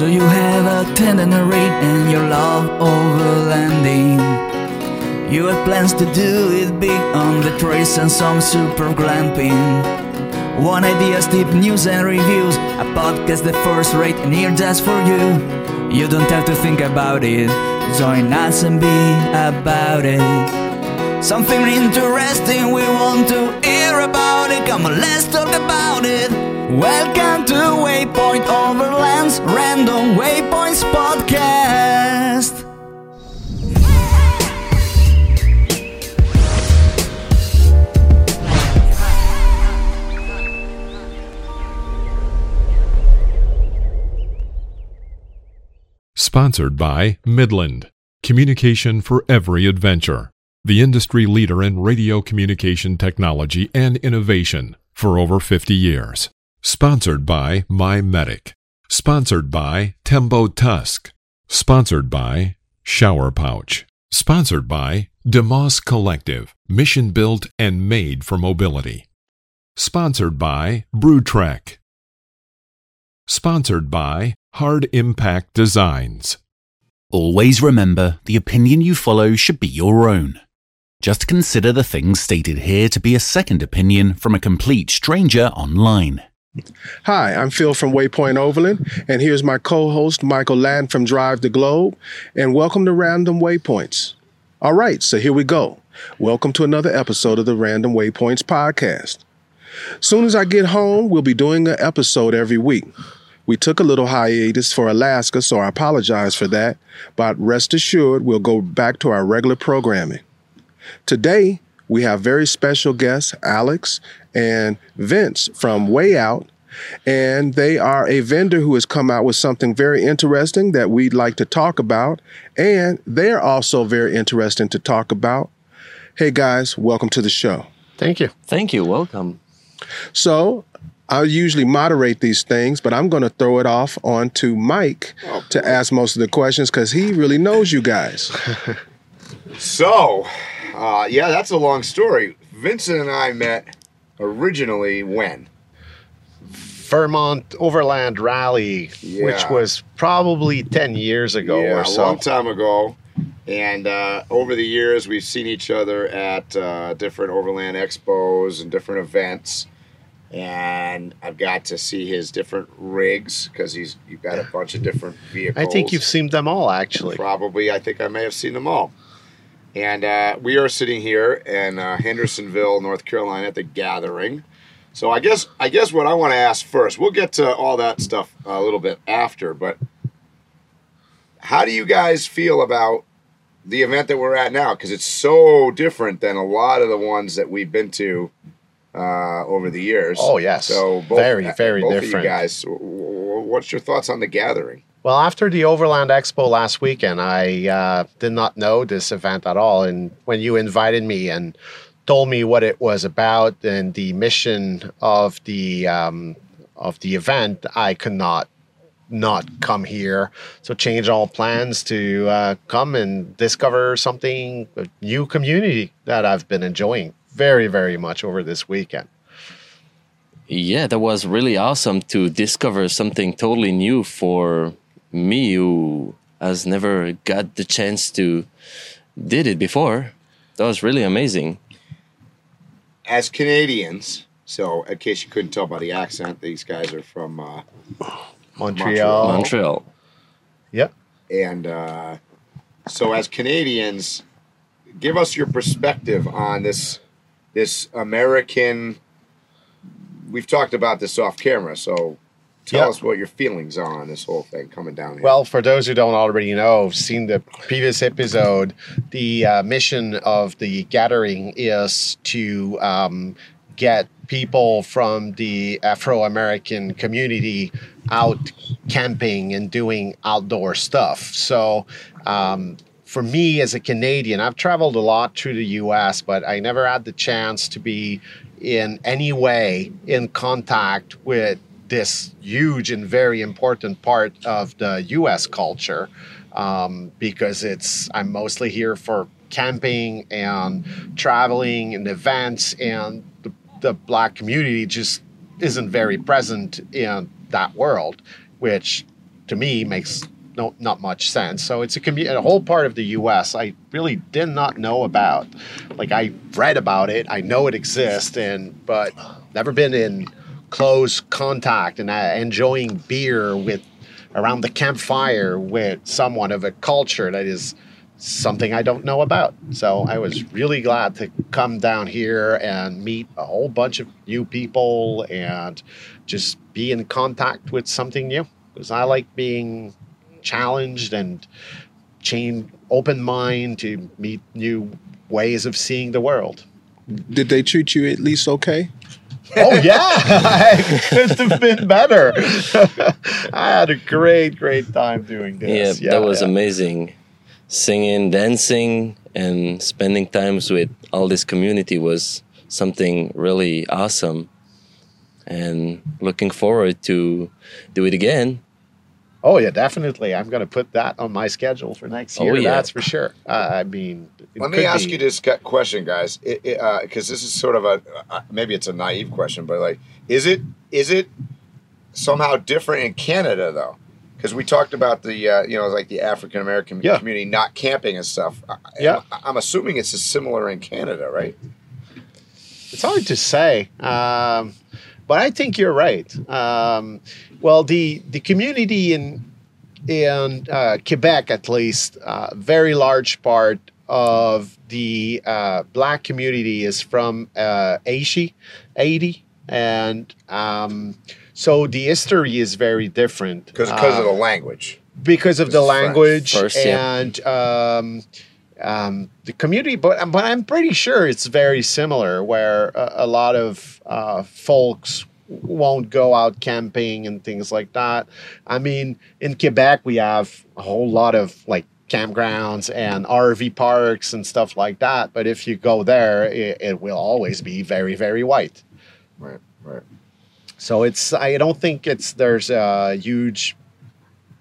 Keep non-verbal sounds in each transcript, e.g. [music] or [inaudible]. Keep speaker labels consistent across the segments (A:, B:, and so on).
A: So you have a tendernary and your love overlanding. You have plans to do it big on the trace and some super glamping. One idea, tip news and reviews. A podcast the first rate and here just for you. You don't have to think about it. Join us and be about it. Something interesting we want to hear about it. Come on, let's talk about it. Welcome to Waypoint Overlands Random Waypoints Podcast.
B: Sponsored by Midland. Communication for every adventure. The industry leader in radio communication technology and innovation for over 50 years. Sponsored by MyMedic. Sponsored by Tembo Tusk. Sponsored by Shower Pouch. Sponsored by DMOS Collective, mission built and made for mobility. Sponsored by BrewTrek. Sponsored by Hard Impact Designs.
C: Always remember the opinion you follow should be your own. Just consider the things stated here to be a second opinion from a complete stranger online.
D: Hi, I'm Phil from Waypoint Overland, and here's my co host, Michael Ladden from Drive the Globe, and welcome to Random Waypoints. All right, so here we go. Welcome to another episode of the Random Waypoints podcast. Soon as I get home, we'll be doing an episode every week. We took a little hiatus for Alaska, so I apologize for that, but rest assured we'll go back to our regular programming. Today, we have very special guests, Alex and Vince from Way Out, and they are a vendor who has come out with something very interesting that we'd like to talk about, and they're also very interesting to talk about. Hey guys, welcome to the show.
E: Thank you.
F: Thank you. Welcome.
D: So, I usually moderate these things, but I'm going to throw it off onto Mike to ask most of the questions because he really knows you guys. [laughs]
G: So, uh, yeah, that's a long story. Vincent and I met originally when?
E: Vermont Overland Rally, which was probably 10 years ago
G: yeah,
E: or
G: a long time ago. And uh, over the years, we've seen each other at uh, different overland expos and different events. And I've got to see his different rigs because he's you've got a bunch of different vehicles.
E: I think you've seen them all, actually.
G: Probably, I think I may have seen them all. And uh, we are sitting here in uh, Hendersonville, North Carolina, at the gathering. So I guess I guess what I want to ask first, we'll get to all that stuff a little bit after, but how do you guys feel about the event that we're at now? Because it's so different than a lot of the ones that we've been to uh, over the years.
E: Oh, yes.
G: So both,
E: Very, very
G: both Of
E: different.
G: you guys, what's your thoughts on the gathering?
E: Well, after the Overland Expo last weekend, I uh, did not know this event at all. And when you invited me and told me what it was about and the mission of the um, of the event, I could not not come here. So change all plans to uh, come and discover something a new community that I've been enjoying very very much over this weekend.
F: Yeah, that was really awesome to discover something totally new for me who has never got the chance to did it before. That was really amazing.
G: as Canadians, so in case you couldn't tell by the accent, these guys are from uh,
E: Montreal.
F: Montreal.
E: Yep.
G: and uh, so as Canadians, give us your perspective on this this American. We've talked about this off camera, so tell
E: Yeah.
G: us what your feelings are on this whole thing coming down here.
E: Well, for those who don't already know, seen the previous episode, the uh, mission of the gathering is to um, get people from the Afro American community out camping and doing outdoor stuff. So, um, for me as a Canadian, I've traveled a lot through the US, but I never had the chance to be in any way in contact with this huge and very important part of the US culture um, because it's I'm mostly here for camping and traveling and events and the, the black community just isn't very present in that world which to me makes no not much sense. So it's a a whole part of the U.S. I really did not know about. Like I read about it, I know it exists, and but never been in close contact and uh, enjoying beer with around the campfire with someone of a culture that is something I don't know about. So I was really glad to come down here and meet a whole bunch of new people and just be in contact with something new because I like being challenged and chain open mind to meet new ways of seeing the world.
D: Did they treat you at least okay?
E: Oh yeah, [laughs] I couldn't have been better. I had a great, great time doing this.
F: Yeah,
E: this.
F: that was
E: yeah.
F: amazing. Singing, dancing, and spending times with all this community was something really awesome. And looking forward to do it again.
E: Oh yeah, definitely. I'm going to put that on my schedule for next
F: Oh,
E: year.
F: yeah.
E: That's for sure. Uh, I mean, it
G: Let me ask
E: be-
G: you this question, guys, because this is sort of a uh, maybe it's a naive question, but like, is it is it somehow different in Canada though? Because we talked about the uh, you know like the African American
E: Yeah.
G: community not camping and stuff. I-
E: Yeah.
G: I'm, I'm assuming it's similar in Canada, right?
E: It's hard to say, um, but I think you're right. Um, well, the the community in in uh, Quebec, at least, uh, very large part of the uh, black community is from uh, Haiti, Haiti, and um, so the history is very different
G: Because because of the language.
E: because of the language
F: First, yeah.
E: and um, um, the community. But but I'm pretty sure it's very similar, where a, a lot of uh, folks won't go out camping and things like that. I mean, in Quebec, we have a whole lot of like campgrounds and RV parks and stuff like that. But if you go there, it, it will always be very very white.
G: Right, right.
E: So it's I don't think it's there's a huge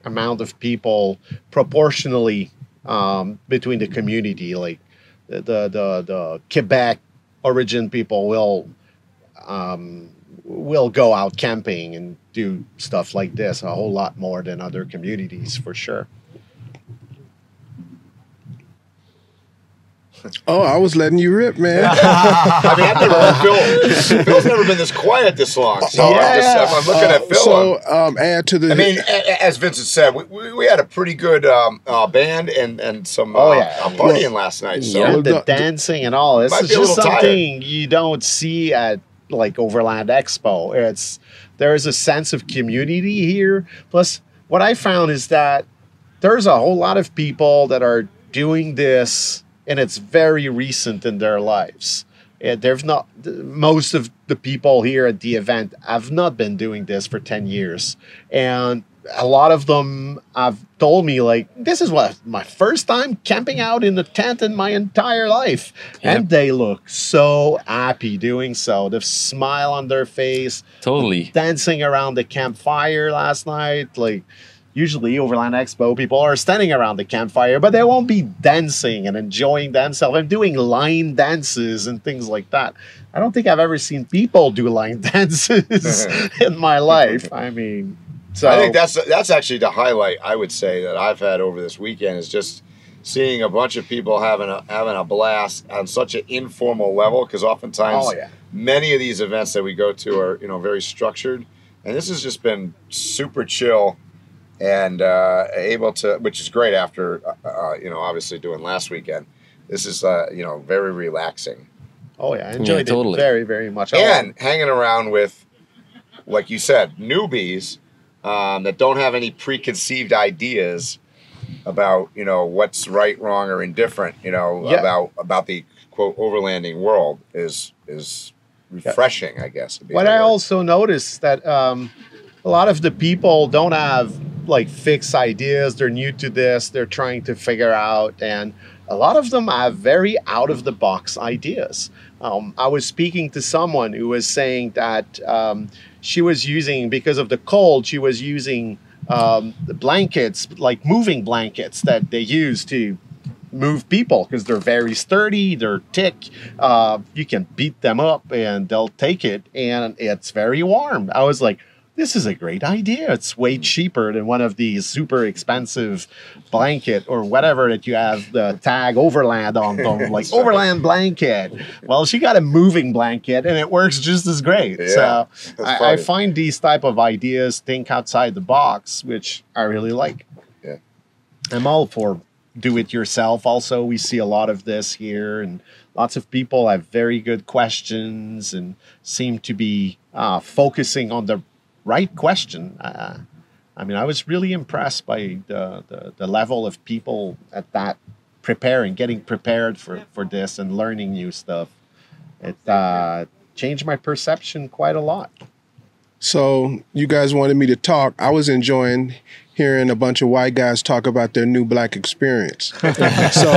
E: amount of people proportionally um, between the community. Like the the the, the Quebec origin people will um, will go out camping and do stuff like this a whole lot more than other communities for sure.
D: Oh, I was letting you rip, man. [laughs]
G: I mean, I've never Phil. [laughs] Phil's never been this quiet this long. So
E: Yeah,
G: I'm, just. I'm looking at Phil.
D: so, um, add to the.
G: I mean, a- a- as Vincent said, we, we, we had a pretty good um, uh, band and and some uh,
E: Oh, yeah.
G: uh, partying last night. So
F: Yeah.
E: the
D: the-
E: dancing and all this is just
G: little tired.
E: something you don't see at like Overland Expo. It's there is a sense of community here. Plus, what I found is that there's a whole lot of people that are doing this, and it's very recent in their lives. And there's not most of the people here at the event have not been doing this for 10 years. And a lot of them have told me like this is what my first time camping out in a tent in my entire life. And they look so happy doing so. The smile on their face.
F: Totally.
E: dancing around the campfire last night. Like usually overland expo people are standing around the campfire but they won't be dancing and enjoying themselves and doing line dances and things like that. I don't think i've ever seen people do line [laughs] dances [laughs] in my life. I mean so
G: I think that's that's actually the highlight I would say that I've had over this weekend is just seeing a bunch of people having a having a blast on such an informal level because oftentimes
E: Oh, yeah.
G: many of these events that we go to are you know very structured and this has just been super chill and uh, able to which is great after uh, uh, you know obviously doing last weekend this is uh, you know very relaxing
E: Oh yeah, I enjoyed
F: totally.
E: it very, very much.
G: and hanging around with, like you said, newbies um, that don't have any preconceived ideas about you know what's right, wrong, or indifferent. You know
E: Yeah.
G: about about the quote overlanding world is is refreshing, I guess.
E: what I
G: word.
E: also noticed that um, a lot of the people don't have like fixed ideas. They're new to this. They're trying to figure out, and a lot of them have very out of the box ideas. Um, I was speaking to someone who was saying that um, she was using because of the cold. She was using um, blankets, like moving blankets that they use to move people because they're very sturdy, they're thick. Uh, you can beat them up and they'll take it, and it's very warm. I was like, this is a great idea. It's way cheaper than one of these super expensive blanket or whatever that you have the tag overland on [laughs] like overland blanket. Well, she got a moving blanket and it works just as great.
G: Yeah,
E: so I, I find these type of ideas think outside the box, which I really like.
G: Yeah.
E: I'm all for do it yourself. Also, we see a lot of this here, and lots of people have very good questions and seem to be uh, focusing on the right question. Uh, I mean, I was really impressed by the, the, the level of people at that preparing, getting prepared for, for this and learning new stuff. It uh, changed my perception quite a lot.
D: So you guys wanted me to talk. I was enjoying hearing a bunch of white guys talk about their new black experience. [laughs] so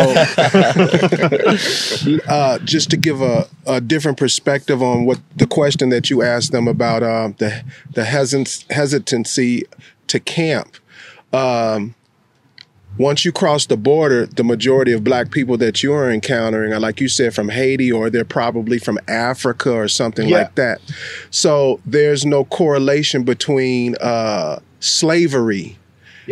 D: uh, just to give a, a different perspective on what the question that you asked them about uh, the the hesit- hesitancy to camp. Um, once you cross the border, the majority of black people that you are encountering are, like you said, from Haiti or they're probably from Africa or something
E: Yeah.
D: like that. So there's no correlation between uh, slavery.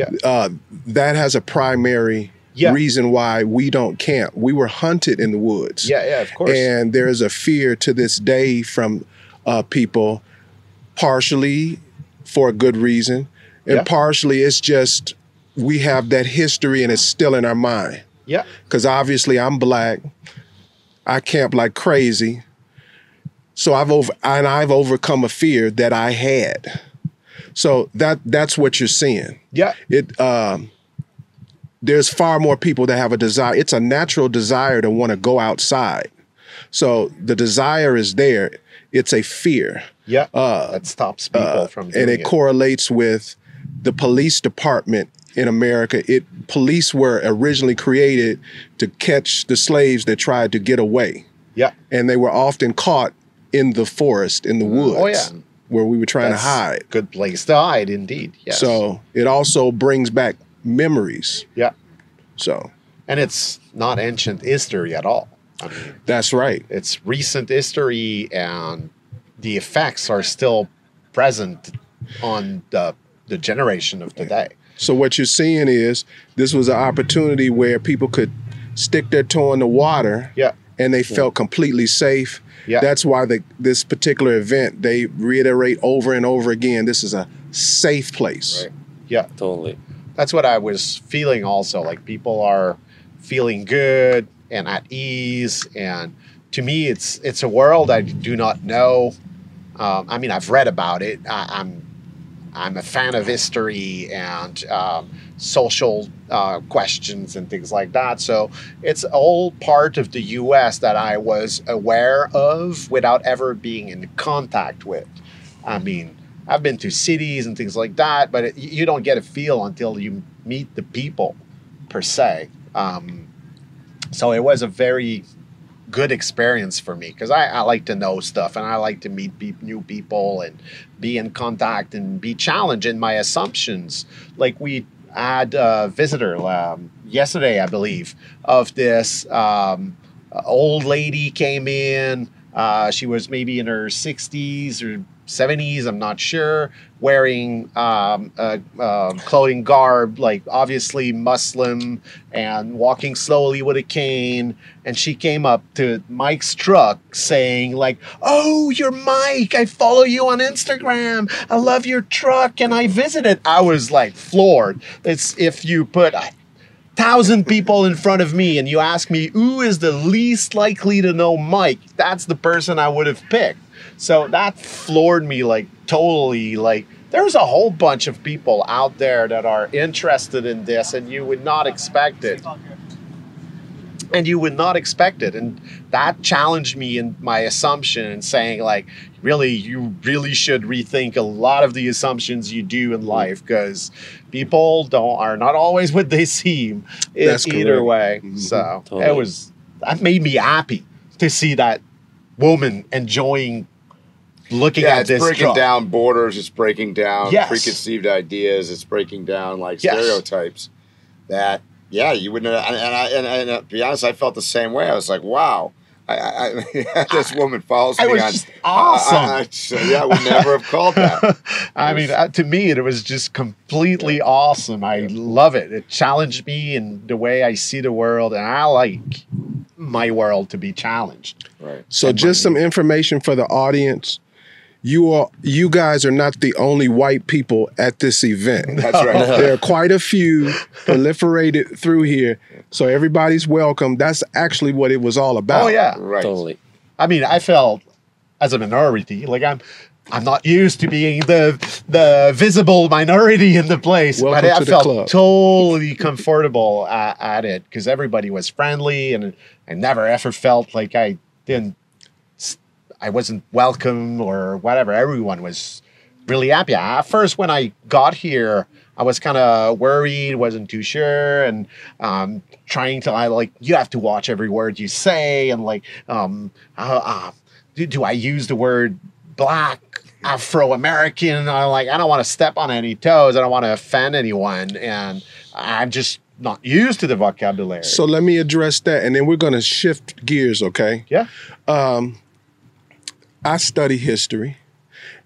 E: Yeah.
D: Uh, that has a primary
E: Yeah.
D: reason why we don't camp. We were hunted in the woods.
E: Yeah, yeah, of course.
D: And there is a fear to this day from uh, people, partially for a good reason, and
E: Yeah.
D: partially it's just we have that history and it's still in our mind.
E: yeah.
D: Because obviously I'm black, I camp like crazy, so I've over and I've overcome a fear that I had. So that that's what you're seeing
E: Yeah.
D: it um there's far more people that have a desire it's a natural desire to want to go outside so the desire is there it's a fear
E: Yeah.
D: Uh,
E: that stops people from doing
D: and it,
E: it.
D: correlates with the police department in America it police were originally created to catch the slaves that tried to get away
E: yeah.
D: and they were often caught in the forest in the woods
E: Oh, yeah.
D: Where we were trying
E: That's
D: to hide
E: Good place to hide, indeed. Yes.
D: so it also brings back memories
E: yeah,
D: so
E: and it's not ancient history at all. I mean,
D: That's right.
E: it's recent history, and the effects are still present on the the generation of today.
D: So what you're seeing is this was an opportunity where people could stick their toe in the water
E: Yeah,
D: and they felt completely safe.
E: Yeah.
D: That's why the, this particular event they reiterate over and over again this is a safe place.
E: Right. yeah.
F: Totally.
E: That's what I was feeling. Also, like people are feeling good and at ease, and to me, it's it's a world I do not know. Um, I mean, I've read about it. I, I'm I'm a fan of history and um, social uh, questions and things like that. So it's all part of the U.S. that I was aware of without ever being in contact with. I mean, I've been to cities and things like that, but it, you don't get a feel until you meet the people, per se. Um, so it was a very good experience for me because I, I like to know stuff and I like to meet pe- new people and be in contact and be challenged in my assumptions. Like we had a visitor um, yesterday, I believe, of this um, old lady came in. Uh, she was maybe in her 60s or 70s, I'm not sure, wearing um, uh, clothing garb, like obviously Muslim, and walking slowly with a cane. And she came up to Mike's truck saying, like, "Oh, you're Mike. I follow you on Instagram. I love your truck, and I visited." I was like floored. It's if you put a thousand people in front of me and you ask me who is the least likely to know Mike, that's the person I would have picked. So that floored me like totally like there's a whole bunch of people out there that are interested in this and you would not expect it. And you would not expect it. And that challenged me in my assumption and saying like really you really should rethink a lot of the assumptions you do in life because people don't are not always what they seem
D: That's
E: either
D: correct.
E: way.
D: Mhm.
E: So it was that made me happy to see that woman enjoying looking
G: Yeah,
E: at
G: it's
E: this
G: breaking
E: truck.
G: down borders. It's breaking down
E: Yes.
G: preconceived ideas. It's breaking down like
E: Yes.
G: stereotypes that yeah you wouldn't. And, and I and, and uh, to be honest, I felt the same way. I was like, wow. I, I, I [laughs] this woman follows
E: I
G: me
E: was
G: on.
E: just awesome.
G: I, I, [laughs] yeah, I would never have called that. [laughs]
E: I mean, uh, to me, it was just completely awesome. I love it. It challenged me in the way I see the world, and I like my world to be challenged.
G: Right.
D: So just some information for the audience. You are you guys are not the only white people at this event.
G: That's right. [laughs]
D: There are quite a few proliferated through here. So everybody's welcome. That's actually what it was all about.
E: Oh yeah,
G: Right.
F: Totally.
E: I mean, I felt as a minority, like I'm. I'm not used to being the the visible minority in the place,
D: Welcome
E: but I felt totally comfortable at, at it because everybody was friendly, and I never ever felt like I didn't, I wasn't welcome or whatever. Everyone was really happy. At first, when I got here, I was kind of worried, wasn't too sure, and um, trying to I like you have to watch every word you say, and like um, uh, uh, do, do I use the word black? Afro American. I'm like, I don't want to step on any toes. I don't want to offend anyone. And I'm just not used to the vocabulary.
D: So let me address that and then we're going to shift gears, okay?
E: yeah.
D: Um, I study history,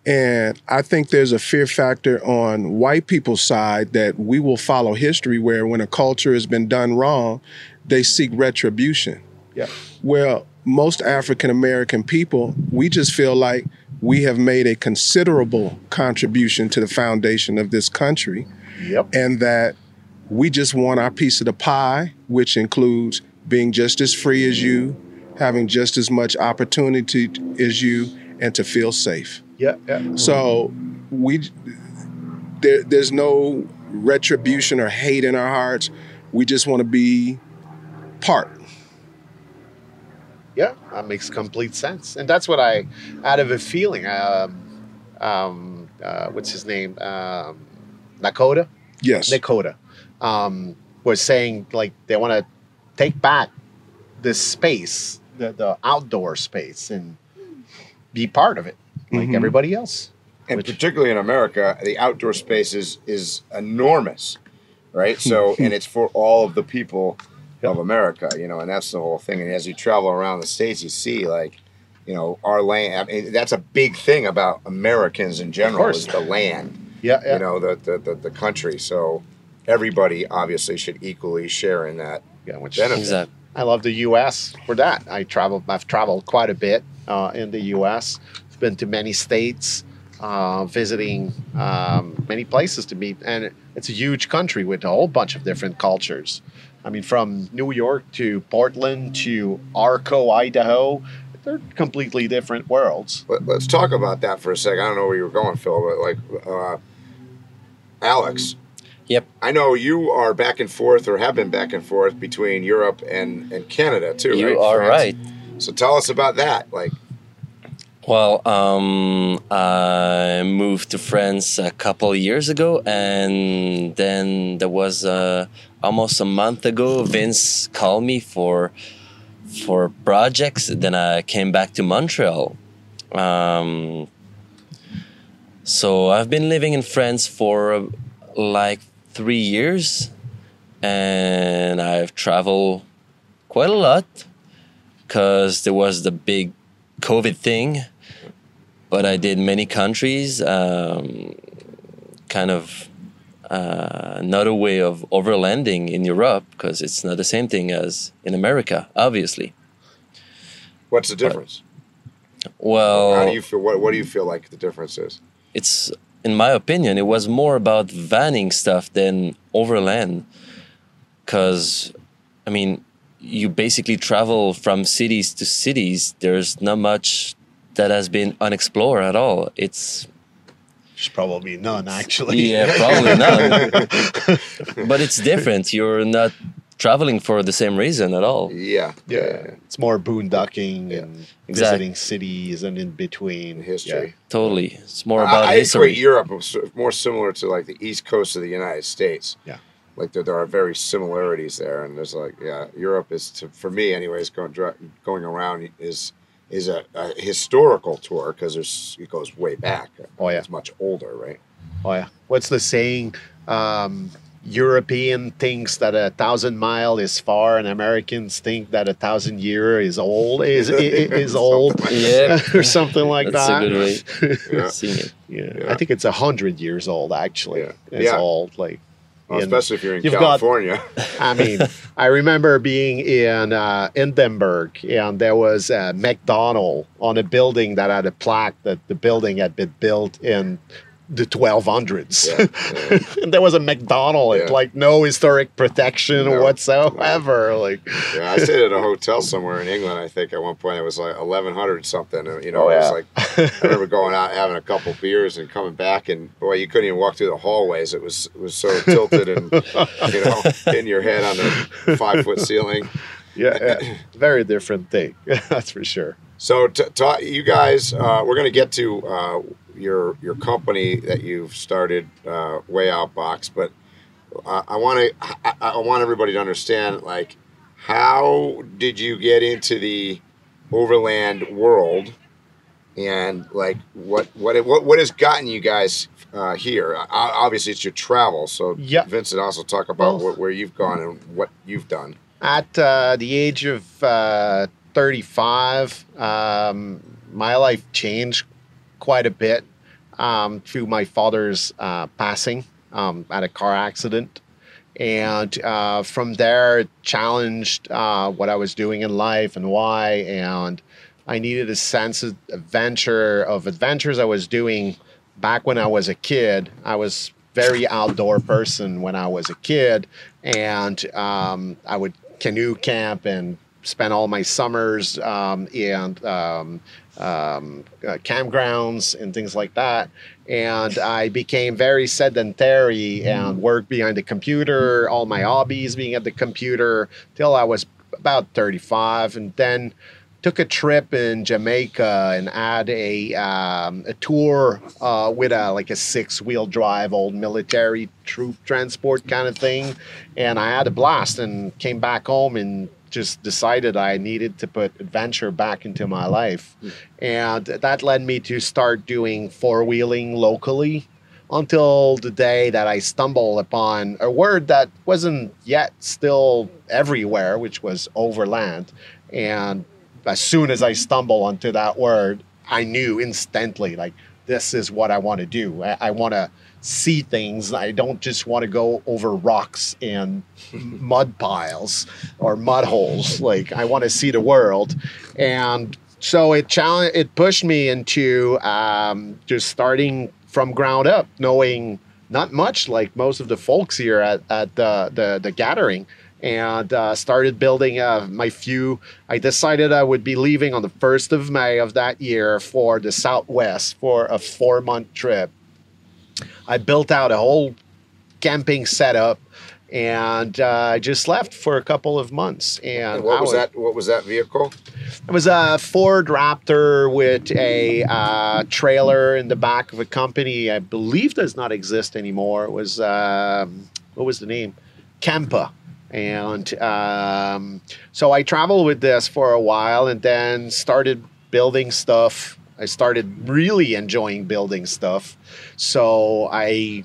D: and I think there's a fear factor on white people's side that we will follow history where when a culture has been done wrong, they seek retribution.
E: Yeah.
D: Well, most African American people, we just feel like we have made a considerable contribution to the foundation of this country
E: Yep.
D: and that we just want our piece of the pie, which includes being just as free as you, having just as much opportunity as you, and to feel safe.
E: Yeah. Yeah.
D: So we there, there's no retribution or hate in our hearts. We just want to be part.
E: Yeah. That makes complete sense. And that's what I, out of a feeling, um, um, uh, what's his name? Um, Nakota?
D: Yes.
E: Nakota um, was saying like they want to take back this space, the, the outdoor space, and be part of it like
D: Mhm.
E: everybody else.
G: and
E: Which-
G: particularly in America, the outdoor space is is enormous, right? [laughs] So, and it's for all of the people of America, you know, and that's the whole thing. And as you travel around the states, you see like, you know, our land. I mean, that's a big thing about Americans in general is the land,
E: Yeah, yeah.
G: you know, the the, the the country. So, everybody obviously should equally share in that
E: yeah which
G: benefit.
F: Exactly.
E: I love the U.S. for that. I travel. I've traveled quite a bit uh, in the U.S. I've been to many states, uh, visiting um, many places to meet, and it's a huge country with a whole bunch of different cultures. I mean, from New York to Portland to Arco, Idaho, they're completely different worlds.
G: Let, us talk about that for a second. I don't know where you were going, Phil, but like, uh, Alex.
F: Yep.
G: I know you are back and forth, or have been back and forth between Europe and, and Canada too.
F: You
G: right?
F: are
G: France.
F: right.
G: So tell us about that. Like,
F: Well, um, I moved to France a couple years ago, and then there was uh, almost a month ago. Vince called me for for projects. Then I came back to Montreal. Um, so I've been living in France for like three years, and I've traveled quite a lot because there was the big COVID thing but I did many countries. Um, kind of uh, another way of overlanding in Europe because it's not the same thing as in America, obviously.
G: what's the difference?
F: Well,
G: How do you feel? What, what do you feel like the difference is?
F: it's in my opinion, it was more about vanning stuff than overland. Because, I mean, you basically travel from cities to cities. There's not much that has been unexplored at all. It's
E: There's probably none, actually.
F: Yeah, probably [laughs] not. but it's different. You're not traveling for the same reason at all.
G: Yeah,
E: Yeah, it's more boondocking and
F: Exactly.
E: visiting cities and in between
G: history.
F: Totally. It's more about
G: I
F: history.
G: equate Europe was more similar to like the East Coast of the United States.
E: Yeah.
G: like there, there are very similarities there, and there's like yeah, Europe is to, for me anyways going going around is is a, a historical tour because there's it goes way back.
E: Oh, yeah.
G: it's much older, right?
E: Oh yeah. What's the saying? Um, European thinks that a thousand mile is far, and Americans think that a thousand year is old is is, [laughs] is old,
F: Yeah. [laughs]
E: or something like
F: That's
E: that.
F: a good way
G: Yeah.
F: of [laughs] seeing it.
E: Yeah.
G: Yeah.
E: I think it's a hundred years old. Actually,
G: Yeah.
E: it's
G: Yeah.
E: old. Like,
G: Well, especially if you're in
E: you've got-
G: California. [laughs]
E: I mean, I remember being in uh, Hindenburg, and there was a McDonald on a building that had a plaque that the building had been built in the 1200s.
G: Yeah, [laughs]
E: and there was a McDonald's,
G: Yeah.
E: like no historic protection
G: No,
E: whatsoever. Like,
G: yeah, I stayed at a hotel somewhere in England. I think at one point it was like eleven hundred something. and, You know,
E: Oh,
G: it was like I remember going out having a couple beers and coming back, and boy, you couldn't even walk through the hallways. It was it was so tilted and you know [laughs] in your head on the five foot ceiling.
E: yeah, [laughs] yeah, very different thing. That's for sure.
G: So, t- t- you guys, uh, we're going to get to uh, your your company that you've started, uh, Way Out Box, but I want to I, I want everybody to understand, like, how did you get into the overland world, and like what what what what has gotten you guys uh, here? Uh, obviously, it's your travel. So,
E: Yep.
G: Vincent, also talk about
E: Well-
G: wh- where you've gone and what you've done.
E: At uh, the age of uh, 35, um, my life changed quite a bit um, through my father's uh, passing um, at a car accident. And uh, from there, challenged uh, what I was doing in life and why. And I needed a sense of adventure, of adventures I was doing back when I was a kid. I was very outdoor person when I was a kid, and um, I would canoe camp and spend all my summers um, in um, um, uh, campgrounds and things like that. And I became very sedentary and worked behind the computer, all my hobbies being at the computer till I was about 35. And then took a trip in Jamaica and had a um, a tour uh, with a like a six wheel drive old military troop transport kind of thing, and I had a blast and came back home and just decided I needed to put adventure back into my life, hmm. and that led me to start doing four wheeling locally. Until the day that I stumbled upon a word that wasn't yet still everywhere, which was overland. And as soon as I stumble onto that word, I knew instantly like this is what I want to do. I, I want to see things. I don't just want to go over rocks and [laughs] mud piles or mud holes. Like I want to see the world, and so it challenge it pushed me into um, just starting from ground up, knowing not much like most of the folks here at, at the, the the gathering and uh, started building uh, my few. I decided I would be leaving on the 1st of May of that year for the Southwest for a four month trip. I built out a whole camping setup and uh, I just left for a couple of months. And,
G: And what
E: I
G: was that? What was that vehicle?
E: It was a Ford Raptor with a uh, trailer in the back of a company I believe does not exist anymore. It was, um, what was the name? Kempa. And um, so I traveled with this for a while and then started building stuff. I started really enjoying building stuff. So I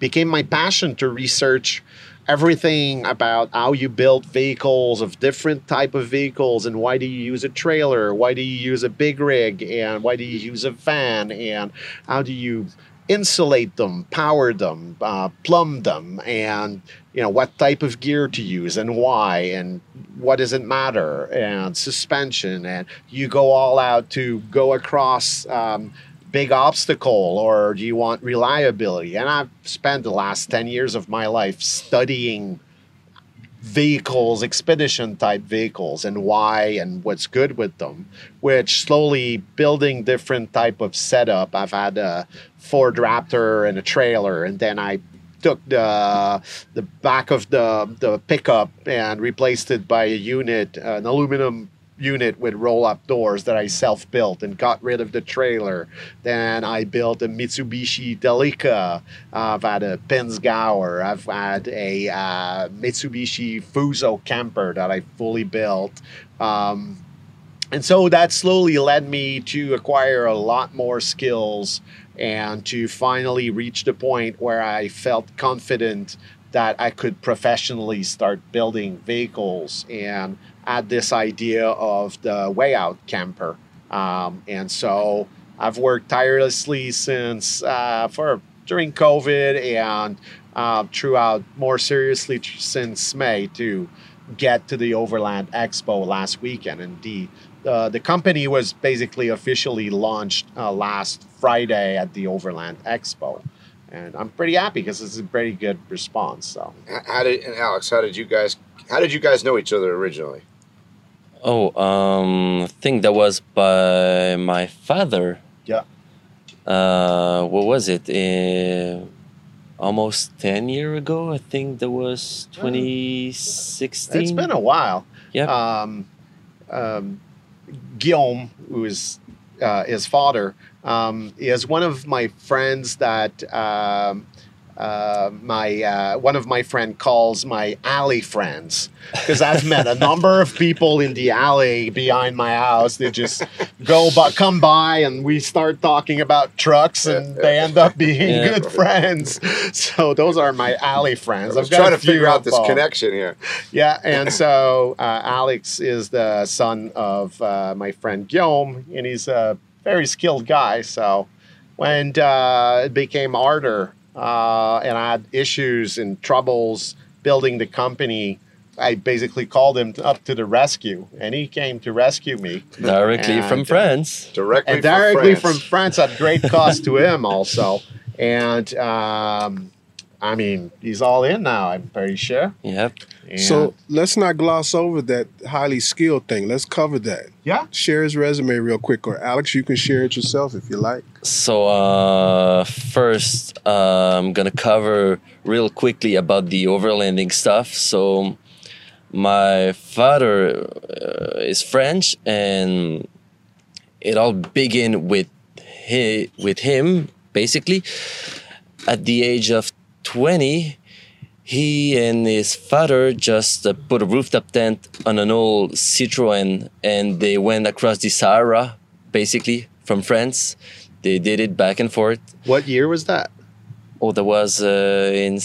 E: became my passion to research everything about how you build vehicles of different type of vehicles and why do you use a trailer? Why do you use a big rig? And why do you use a van? And how do you insulate them power them uh, plumb them? And you know what type of gear to use and why and what does it matter and suspension and you go all out to go across um, big obstacle or do you want reliability? And i've spent the last 10 years of my life studying vehicles expedition type vehicles and why and what's good with them which slowly building different type of setup. I've had a ford raptor and a trailer and then i took the the back of the the pickup and replaced it by a unit an aluminum unit with roll up doors that I self built and got rid of the trailer. Then I built a Mitsubishi Delica. Uh, I've had a Pinzgauer. I've had a uh, Mitsubishi Fuso camper that I fully built. Um, and so that slowly led me to acquire a lot more skills and to finally reach the point where I felt confident that I could professionally start building vehicles and add this idea of the way out camper. Um, and so I've worked tirelessly since uh, for during COVID and uh, throughout more seriously since May to get to the Overland Expo last weekend. And the uh, the company was basically officially launched uh, last Friday at the Overland Expo, and I'm pretty happy because it's a pretty good response. So
G: How did and Alex? How did you guys? How did you guys know each other originally?
F: Oh, um, I think that was by my father.
E: yeah,
F: Uh, what was it? Uh, almost 10 year ago. I think that was 2016.
E: it's been a while.
F: Yeah.
E: Um, um, Guillaume, who is uh, his father, um, is one of my friends that um, uh, my uh, one of my friend calls my alley friends because I've met a number of people in the alley behind my house. They just go but come by and we start talking about trucks and they end up being
F: Yeah.
E: good friends. So those are my alley friends. I'm
G: trying to figure out this
E: both.
G: connection here.
E: Yeah, and so uh, Alex is the son of uh, my friend Guillaume, and he's a very skilled guy. So when uh, it became harder uh, and I had issues and troubles building the company, I basically called him up to the rescue, and he came to rescue me.
F: Directly from
E: And, uh,
F: France.
G: Directly
E: and directly
G: from
E: from
G: France.
E: France at great [laughs] cost to him also. And um, I mean, he's all in now. I'm pretty sure.
F: Yep.
E: And
D: So let's not gloss over that highly skilled thing. Let's cover that.
E: yeah,
D: Share his resume real quick, or Alex, you can share it yourself if you like.
F: So uh, first, uh, I'm gonna cover real quickly about the overlanding stuff. So my father uh, is French, and it all began with hi- with him basically at the age of 20 he and his father just uh, put a rooftop tent on an old Citroen and they went across the Sahara, basically from France. They did it back and forth.
E: what year was that?
F: Oh, that was uh, in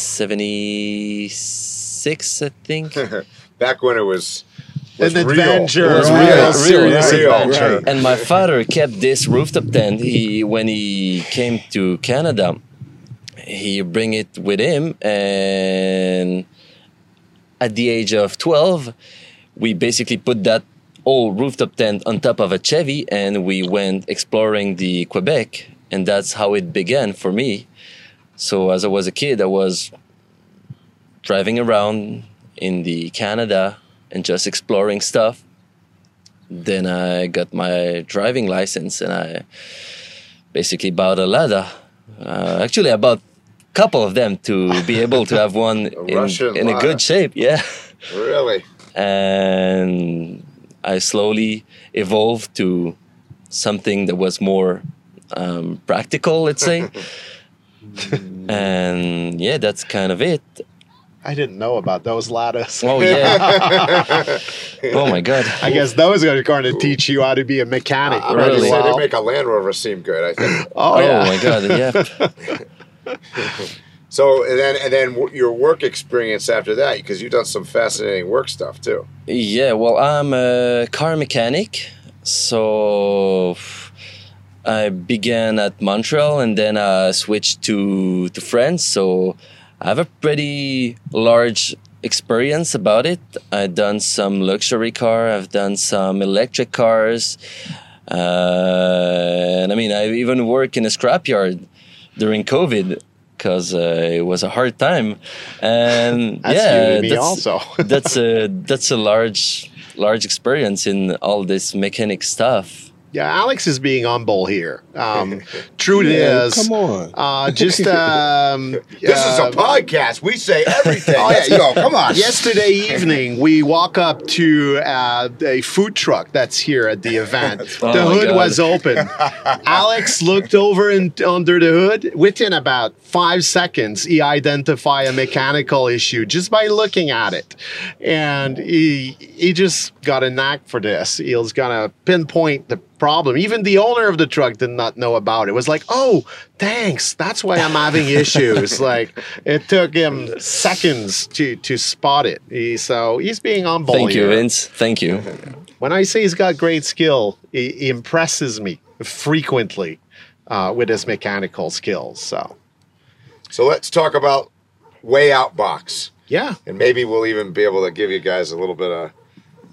F: 76, I think. [laughs]
G: Back when it was, was
E: An
G: real.
E: adventure,
F: It was
E: a
F: real,
E: real
F: real,
G: real.
E: adventure.
D: Right.
F: and my father kept this rooftop tent. He when he came to Canada, he bring it with him, and at the age of twelve, we basically put that old rooftop tent on top of a Chevy, and we went exploring the Quebec, and that's how it began for me. So as I was a kid, I was driving around in the Canada and just exploring stuff then I got my driving license and I basically bought a Lada. Uh, actually, I bought couple of them to be able to have one [laughs] in, in a good shape. Yeah.
G: Really?
F: And I slowly evolved to something that was more um, practical, let's say. [laughs] and yeah, that's kind of it.
E: I didn't know about those Ladas.
F: Oh, yeah. [laughs] oh, my God.
E: I guess those are going to teach you how to be a mechanic.
G: I'm
E: pretty
G: going to say
E: well.
G: they make a Land Rover seem good. I think.
E: oh,
F: Oh,
E: yeah.
F: my God. Yeah.
G: So and then and then your work experience after that, because you've done some fascinating work stuff too.
F: Yeah, well, I'm a car mechanic. So I began at Montreal and then I switched to, to France. So I have a pretty large experience about it. I've done some luxury car, I've done some electric cars. Uh, and I mean, I even work in a scrapyard during COVID because uh, it was a hard time. And [laughs]
E: That's
F: yeah,
E: new to me
F: that's-
E: also.
F: that's [laughs] a that's a large large experience in all this mechanic stuff.
E: Yeah, Alex is being humble here. Um, [laughs] truth
D: Yeah,
E: is,
D: come on.
E: Uh, just [laughs] um,
G: This is a
E: uh,
G: podcast. We say everything. [laughs]
E: Oh,
G: Let's
E: yeah,
G: go. Come on.
E: Yesterday evening, we walk up to uh, a food truck that's here at the event.
F: Oh
E: the hood
F: God.
E: was open. Alex looked over and under the hood. Within about five seconds, he identified a mechanical issue just by looking at it, and he he just got a knack for this. He was gonna pinpoint the problem. Even the owner of the truck did not know about it. it was like, oh, thanks. That's why I'm having [laughs] issues. like it took him seconds to to spot it. He, so he's being humble.
F: Thank you,
E: here.
F: Vince. Thank you. [laughs]
E: When I say he's got great skill, he, he impresses me frequently uh, with his mechanical skills. So
G: So let's talk about way out box,
E: yeah,
G: and maybe we'll even be able to give you guys a little bit of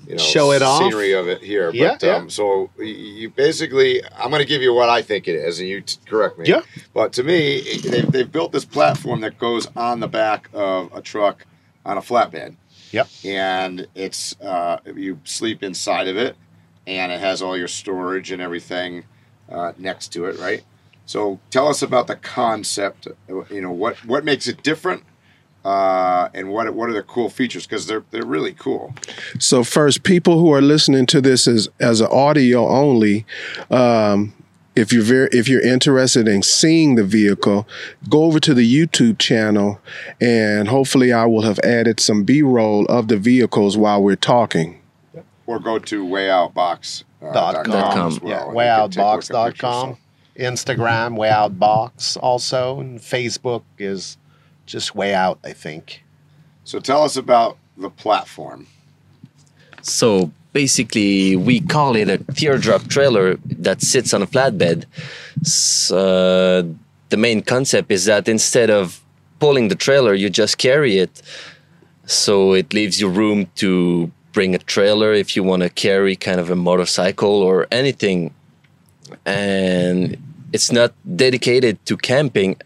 G: you know
E: Show it off.
G: scenery of it here.
E: Yeah,
G: but, um. So you basically, I'm going to give you what I think it is, and you t- correct me.
E: Yeah.
G: But to me, they've, they've built this platform that goes on the back of a truck on a flatbed.
E: Yep.
G: And it's uh, you sleep inside of it, and it has all your storage and everything uh, next to it, right? So tell us about the concept. You know what what makes it different, uh, and what what are the cool features? Because they're they're really cool.
D: So first, people who are listening to this as as an audio only, um, if you're very if you're interested in seeing the vehicle, go over to the YouTube channel, and hopefully I will have added some B-roll of the vehicles while we're talking.
G: Or go to wayoutbox. Uh,
E: Dot
G: dot
F: com.
G: as well,
E: yeah,
G: and you can take a
E: wayoutbox.com. Instagram, wayoutbox also, and Facebook is just way out, I think.
G: So tell us about the platform.
F: So basically, we call it a teardrop trailer that sits on a flatbed. S- uh, the main concept is that instead of pulling the trailer, you just carry it. So it leaves you room to bring a trailer if you want to carry kind of a motorcycle or anything. And it's not dedicated to camping.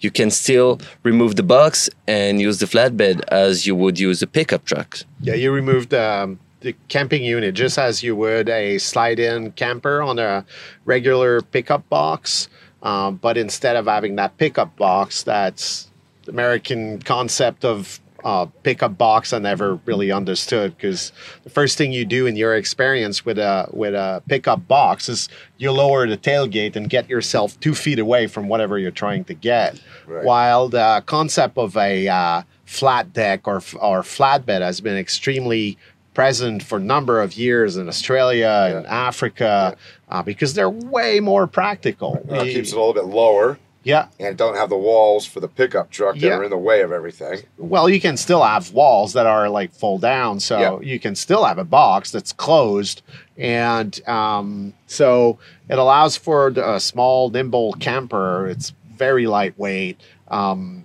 F: You can still remove the box and use the flatbed as you would use a pickup truck.
E: Yeah, you removed um, the camping unit just as you would a slide-in camper on a regular pickup box, um, but instead of having that pickup box, that's American concept of uh, pickup box I never really understood because the first thing you do in your experience with a with a pickup box is you lower the tailgate and get yourself two feet away from whatever you're trying to get.
G: Right.
E: While the concept of a uh, flat deck or or flatbed has been extremely present for a number of years in Australia and Africa uh, because they're way more practical.
G: It keeps it a little bit lower
E: yeah.
G: and don't have the walls for the pickup truck that
E: Yeah.
G: are in the way of everything.
E: Well, you can still have walls that are like full down, so
G: Yeah.
E: you can still have a box that's closed, and um, so it allows for a small, nimble camper. It's very lightweight, um,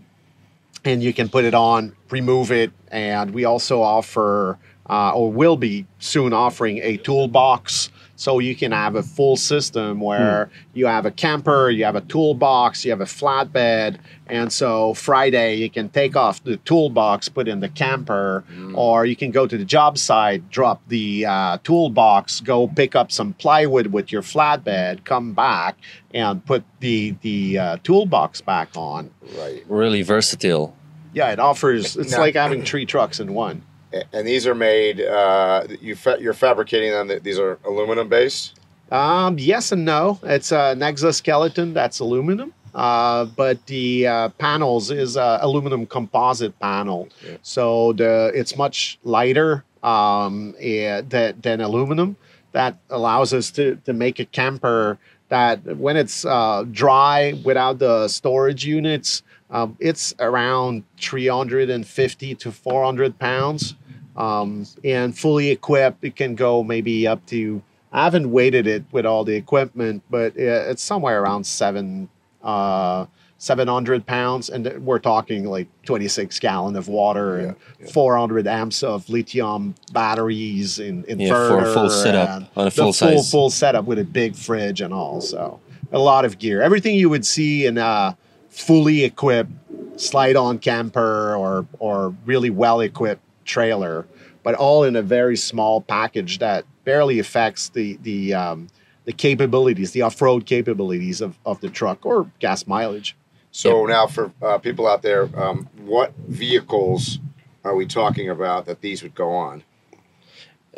E: and you can put it on, remove it, and we also offer, uh, or will be soon offering a toolbox. So you can have a full system where you have a camper, you have a toolbox, you have a flatbed, and so Friday you can take off the toolbox, put in the camper, or you can go to the job site, drop the uh, toolbox, go pick up some plywood with your flatbed, come back, and put the the uh, toolbox back on.
G: Right.
F: Really versatile.
E: Yeah, it offers. It's
G: Now-
E: like having three trucks in one.
G: And these are made. Uh, you fa- you're fabricating them. These are aluminum based.
E: Um, yes and no. It's an exoskeleton that's aluminum, uh, but the uh, panels is a aluminum composite panel. So the it's much lighter um, eh, than, than aluminum. That allows us to to make a camper that when it's uh, dry without the storage units, um, it's around 350 to 400 pounds. Um, and fully equipped, it can go maybe up to I haven't weighted it with all the equipment, but uh, it's somewhere around seven, uh, seven hundred pounds, and we're talking like twenty six gallon of water and four hundred amps of lithium batteries in
F: Yeah, for a
E: inverter.
F: full setup, on a
E: the
F: full
E: full full setup with a big fridge and all. So a lot of gear, everything you would see in a fully equipped slide on camper or or really well equipped trailer, but all in a very small package that barely affects the the um, the capabilities, the off road capabilities of, of the truck or gas mileage.
G: So now, for uh, people out there, um, what vehicles are we talking about that these would go on?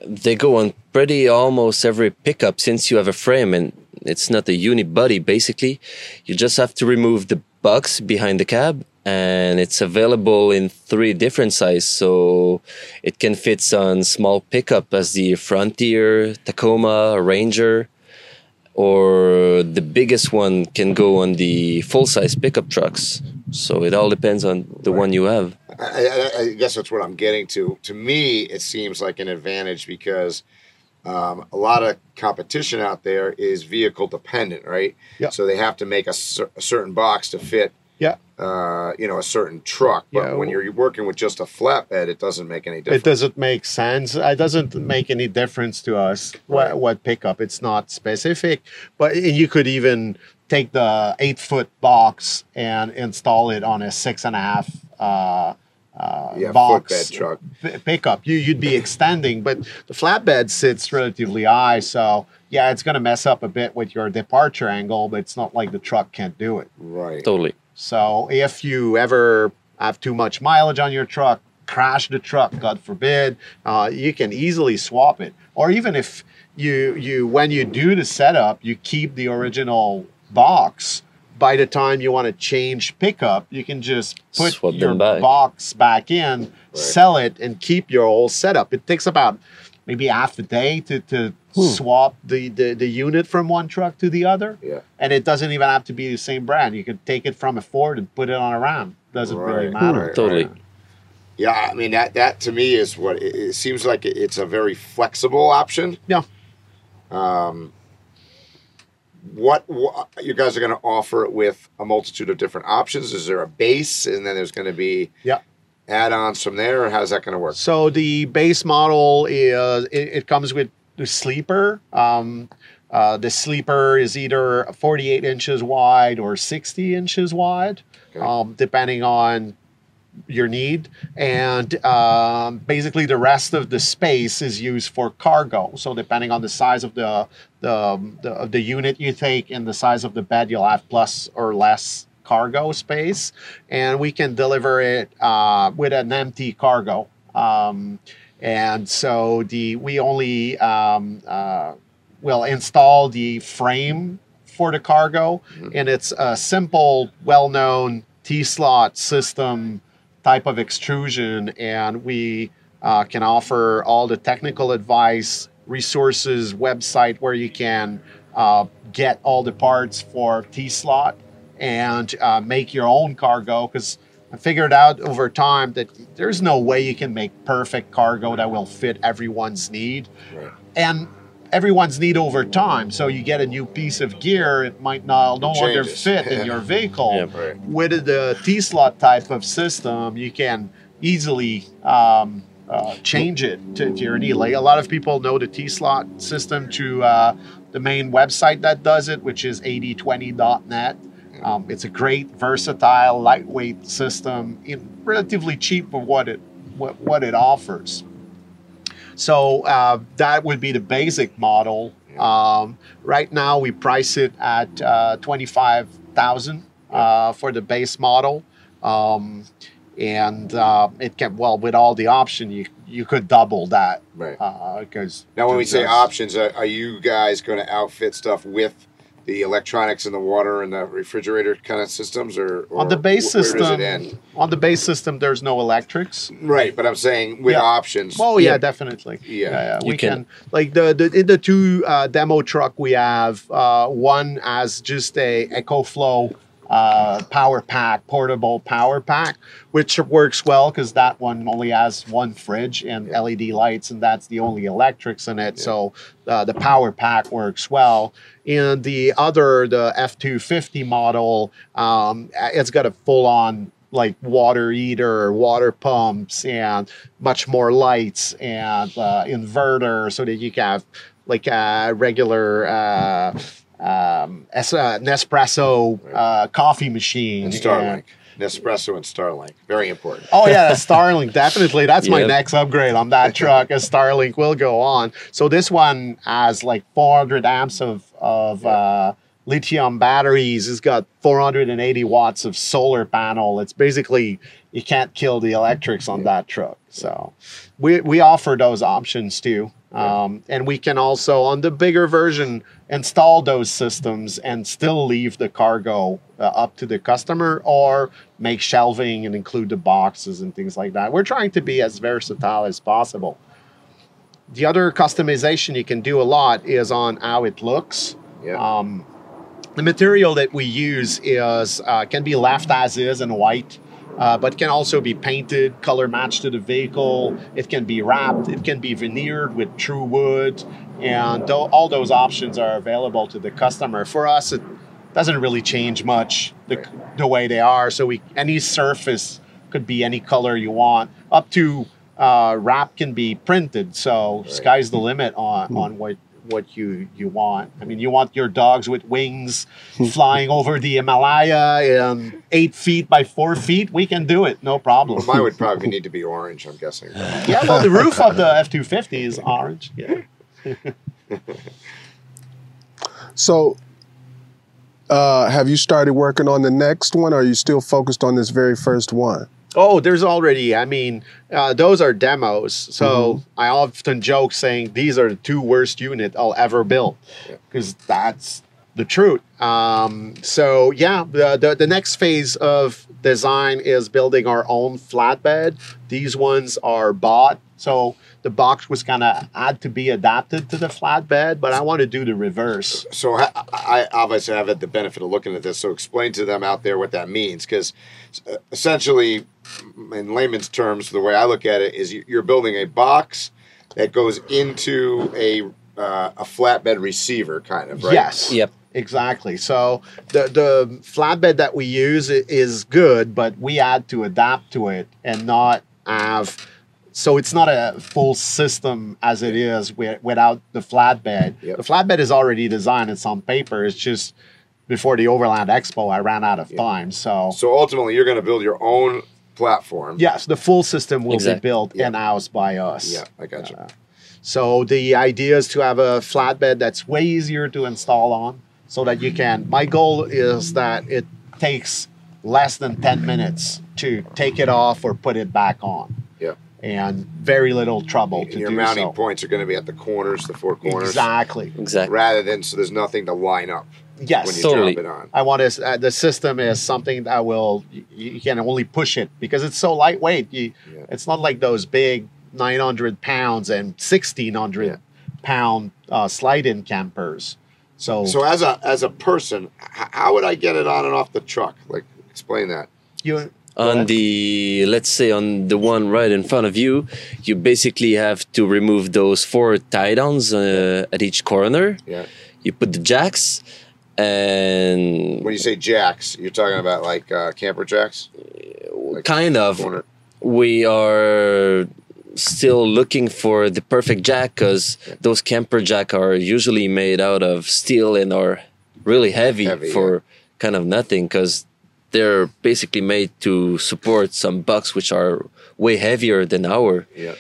F: They go on pretty almost every pickup since you have a frame and it's not a unibody basically. You just have to remove the box behind the cab and it's available in three different sizes. So it can fit on small pickup as the Frontier, Tacoma, Ranger. or the biggest one can go on the full size pickup trucks. So it all depends on the one you have.
G: I, I, I guess that's what I'm getting to. To me, it seems like an advantage because um, a lot of competition out there is vehicle dependent, right?
E: Yeah.
G: So they have to make a, cer- a certain box to fit,
E: Yeah.
G: Uh, you know, a certain truck. But
E: Yeah,
G: when you're working with just a flatbed, it doesn't make any difference.
E: It doesn't make sense. It doesn't make any difference to us
G: Right.
E: what, what pickup. It's not specific, but you could even take the eight foot box and install it on a six and a half uh, uh,
G: Yeah,
E: box
G: truck.
E: p- pickup. You you'd be extending, but the flatbed sits relatively high, so yeah, it's going to mess up a bit with your departure angle. But it's not like the truck can't do it.
G: Right.
F: Totally.
E: So if you ever have too much mileage on your truck, crash the truck, God forbid, uh, you can easily swap it. Or even if you you when you do the setup, you keep the original box. By the time you want to change pickup, you can just put
F: Swap
E: your
F: back.
E: box back in, sell it, and keep your old setup. It takes about maybe half a day to, to swap the, the, the unit from one truck to the other.
G: Yeah.
E: And it doesn't even have to be the same brand. You could take it from a Ford and put it on a Ram. Doesn't really matter.
G: right,
F: Totally.
G: right. Yeah, I mean that that to me is what it, it seems like. it- It's a very flexible option.
E: Yeah.
G: Um, what, what you guys are going to offer it with a multitude of different options? Is there a base, and then there's going to be
E: Yeah.
G: add-ons from there, or how's that going to work?
E: So the base model is it, it comes with the sleeper. Um, uh, the sleeper is either 48 inches wide or 60 inches wide,
G: Okay.
E: um, depending on your need. And um, basically, the rest of the space is used for cargo. So depending on the size of the the, the the unit you take and the size of the bed, you'll have plus or less cargo space, and we can deliver it uh, with an empty cargo. Um, and so the we only um, uh, will install the frame for the cargo, and it's a simple, well-known T-slot system type of extrusion, and we uh, can offer all the technical advice, resources, website where you can uh, get all the parts for T-slot and uh, make your own cargo. Because. I figured out over time that there's no way you can make perfect cargo that will fit everyone's need
G: Right.
E: and everyone's need over time. So you get a new piece of gear, it might not no longer fit in your [laughs] vehicle.
F: Yeah.
G: Right.
E: With the T slot type of system, you can easily um, uh, change it to, to your need. Like a lot of people know the T slot system to uh, the main website that does it, which is 8020.net. Um, it's a great, versatile, lightweight system, in relatively cheap for what it what, what it offers. So uh, that would be the basic model. Um, right now, we price it at uh, twenty five thousand uh, for the base model, um, and uh, it can well with all the option you you could double that
G: Right.
E: because
G: Now, when we say options, are, are you guys going to outfit stuff with the electronics and the water and the refrigerator kind of systems, or, or
E: on the base
G: where
E: system,
G: does it end?
E: on the base system, there's no electrics.
G: Right, but I'm saying with
E: Yeah.
G: options.
E: Oh yeah, definitely.
G: Yeah.
E: we can,
F: can-
E: like the, the in the two uh, demo truck we have. Uh, one as just a EcoFlow uh, power pack, portable power pack, which works well because that one only has one fridge and LED lights, and that's the only electrics in it. So uh, the power pack works well. And the other, the F two fifty model, um, it's got a full on like water heater, water pumps, and much more lights and uh, inverter, so that you can have like a regular uh, um, es- uh, Nespresso uh, coffee machine.
G: and Starlink, Nespresso and Starlink, very important.
E: Oh yeah, [laughs] Starlink definitely. That's my
F: Yep.
E: next upgrade on that truck. A Starlink will go on. So this one has like 400 amps of of uh, lithium batteries. It's got 480 watts of solar panel. It's basically you can't kill the electrics on that truck. So we we offer those options too. Um, and we can also on the bigger version install those systems and still leave the cargo uh, up to the customer or make shelving and include the boxes and things like that. We're trying to be as versatile as possible. The other customization you can do a lot is on how it looks.
G: Yeah.
E: Um, the material that we use is uh, can be left as is in white, uh, but can also be painted, color matched to the vehicle. It can be wrapped. It can be veneered with true wood, and all those options are available to the customer. For us, it doesn't really change much the, the way they are. So we any surface could be any color you want, up to uh, wrap can be printed. So sky's the limit on on what what you you want. I mean, you want your dogs with wings flying over the Himalaya and eight feet by four feet. We can do it, no problem.
G: Mine would probably need to be orange. I'm guessing.
E: yeah, well, the roof of the F two fifty is orange. [laughs] Yeah. [laughs]
D: So, uh, have you started working on the next one? Or are you still focused on this very first one?
E: Oh, there's already. I mean, uh, those are demos. So I often joke saying these are the two worst unit I'll ever build, because that's the truth. Um, so yeah, the, the the next phase of design is building our own flatbed. These ones are bought, so the box was kind of had to be adapted to the flatbed. But I want to do the reverse.
G: So I, I obviously have had the benefit of looking at this. So explain to them out there what that means, because essentially, in layman's terms, the way I look at it is you- you're building a box that goes into a uh, a flatbed receiver, kind of, right?
E: Yes.
F: Yep.
E: Exactly. So the the flatbed that we use is good, but we had to adapt to it and not have. So it's not a full system as it is wi- without the flatbed.
G: Yep.
E: The flatbed is already designed. It's on paper. It's just before the Overland Expo, I ran out of time. So,
G: So ultimately, you're going to build your own platform.
E: yes, the full system will
F: Exact-
E: be built
G: Yeah.
E: in house by us.
G: Yeah, I got you.
E: Uh, So the idea is to have a flatbed that's way easier to install on, so that you can. My goal is that it takes less than ten minutes to take it off or put it back on,
G: Yeah.
E: And very little trouble
G: And
E: to
G: your
E: do
G: mounting
E: so.
G: points are going to be at the corners, the four corners,
E: Exactly.
F: Exactly.
G: rather than so there's nothing to line up
E: Yes.
G: when you
F: Totally.
G: drop it on.
E: I want to. Uh, the system is something that will you, you can only push it because it's so lightweight. You,
G: Yeah.
E: It's not like those big 900 pounds and 1600
G: Yeah.
E: pound uh, slide-in campers. So,
G: So as a as a person, h- how would I get it on and off the truck? Like, explain that.
E: you
F: on the let's say on the one right in front of you you basically have to remove those four tie downs uh, at each corner.
G: Yeah.
F: you put the jacks and
G: When you say jacks, you're talking about like uh, camper jacks. Like
F: kind of.
G: corner-
F: we are still looking for the perfect jack because those camper jack are usually made out of steel and are really heavy,
G: Heavy,
F: for kind of nothing because they're basically made to support some bucks which are way heavier than our
G: Yeah.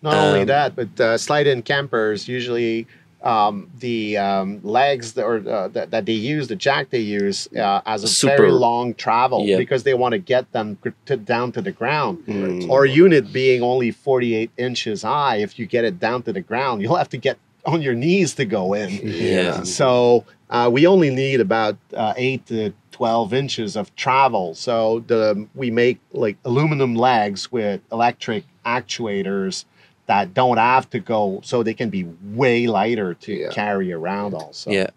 E: Not only
F: Um,
E: that, but uh, slide-in campers usually um, the um, legs that, or uh, that, that they use, the jack they use, uh, as a
F: Super-
E: very long travel
F: Yeah.
E: because they want to get them to, down to the ground.
F: Mm.
E: Or unit being only 48 inches high, if you get it down to the ground, you'll have to get on your knees to go in.
F: Yeah.
E: So uh, we only need about uh, eight to twelve inches of travel. So the we make like aluminum legs with electric actuators that don't have to go, so they can be way lighter to
G: Yeah.
E: carry around. Also,
F: Yeah.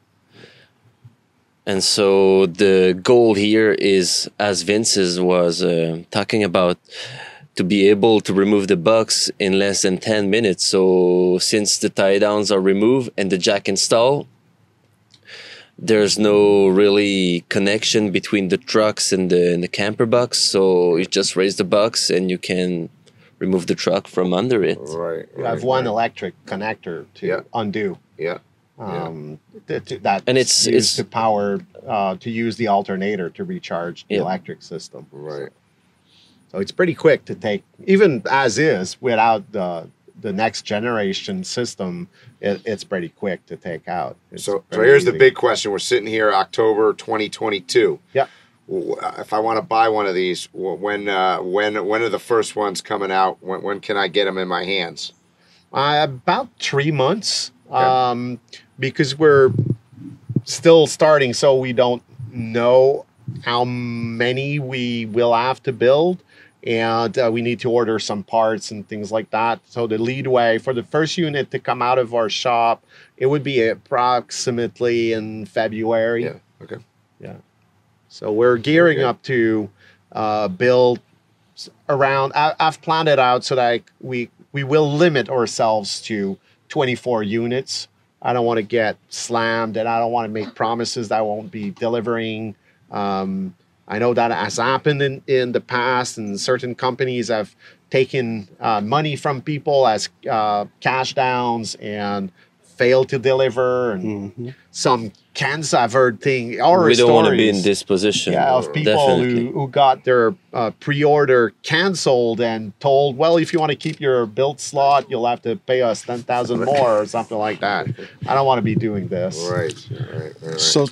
F: And so the goal here is, as Vince's was uh, talking about, to be able to remove the bucks in less than 10 minutes. So since the tie downs are removed and the jack installed, there's no really connection between the trucks and the, and the camper box. So you just raise the box and you can remove the truck from under it.
G: Right.
E: you have one
G: right.
E: electric connector to
G: Yeah.
E: undo.
G: Yeah.
E: Um, th- th- that
F: And it's-
E: used
F: it's-
E: to power uh, to use the alternator to recharge the
F: Yeah.
E: electric system.
G: Right.
E: So it's pretty quick to take, even as is, without the the next generation system. It, it's pretty quick to take out. It's
G: So, so here's the big question. We're sitting here October 2022.
E: Yep.
G: If I want to buy one of these, when uh, when when are the first ones coming out? When, when can I get them in my hands?
E: Uh, about three months, um, because we're still starting, so we don't know how many we will have to build. And uh, we need to order some parts and things like that. So the lead way for the first unit to come out of our shop, it would be approximately in February.
G: Yeah. Okay. Yeah.
E: So we're gearing
G: Okay.
E: up to uh, build around. I, I've planned it out so that I, we we will limit ourselves to 24 units. I don't want to get slammed, and I don't want to make promises that I won't be delivering. Um, I know that has happened in, in the past, and certain companies have taken uh, money from people as uh, cash downs and failed to deliver. And
D: Mhm.
E: some cans I've heard thing. Horror
F: we don't want to be in this position.
E: Yeah, of people
F: Definitely.
E: who, who got their uh, pre-order canceled and told, well, if you want to keep your build slot, you'll have to pay us ten thousand more or something like that. I don't want to be doing this.
G: Right. Right. Right. right.
D: So,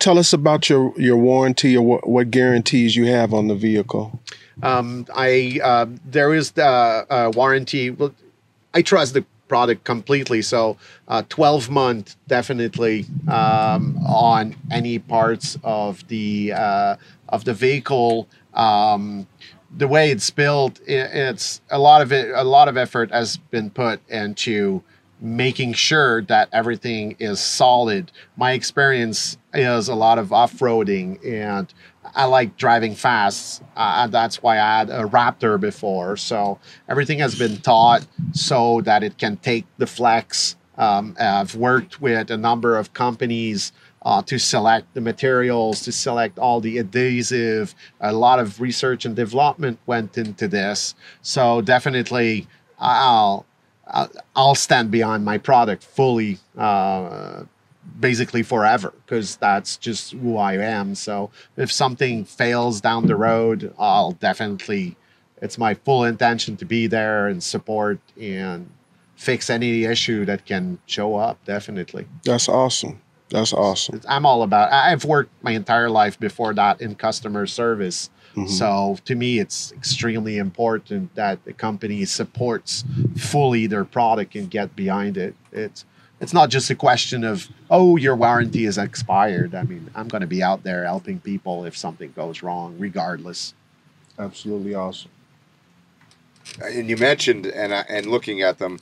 D: tell us about your your warranty or what, what guarantees you have on the vehicle.
E: Um, I uh, there is the uh, warranty. I trust the product completely. So, uh, twelve month definitely um, on any parts of the uh, of the vehicle. Um, the way it's built, it's a lot of it. A lot of effort has been put into making sure that everything is solid. My experience is a lot of off-roading and I like driving fast. Uh, and that's why I had a Raptor before. So everything has been taught so that it can take the flex. Um, I've worked with a number of companies uh, to select the materials, to select all the adhesive. A lot of research and development went into this. So definitely, I'll I'll, stand behind my product fully, uh, basically forever, because that's just who I am. So if something fails down the road, I'll definitely. It's my full intention to be there and support and fix any issue that can show up. Definitely.
D: That's awesome. That's awesome.
E: I'm all about. I've worked my entire life before that in customer service.
D: Mhm.
E: So to me, it's extremely important that the company supports fully their product and get behind it. It's it's not just a question of oh your warranty is expired. I mean, I'm going to be out there helping people if something goes wrong, regardless.
D: Absolutely awesome.
G: and you mentioned and uh, and looking at them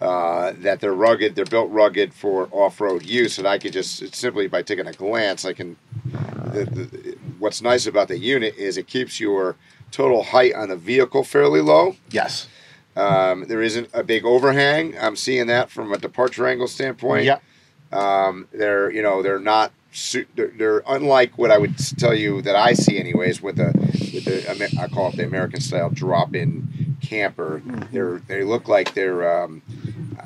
G: uh, that they're rugged. They're built rugged for off-road use, and I could just simply by taking a glance, I can. The, the, what's nice about the unit is it keeps your total height on the vehicle fairly low.
E: Yes.
G: Um, there isn't a big overhang. I'm seeing that from a departure angle standpoint.
E: Yeah.
G: Um, they're you know they're not su- they're, they're unlike what I would tell you that I see anyways with the with the I call it the American style drop in camper. They're they look like they're um,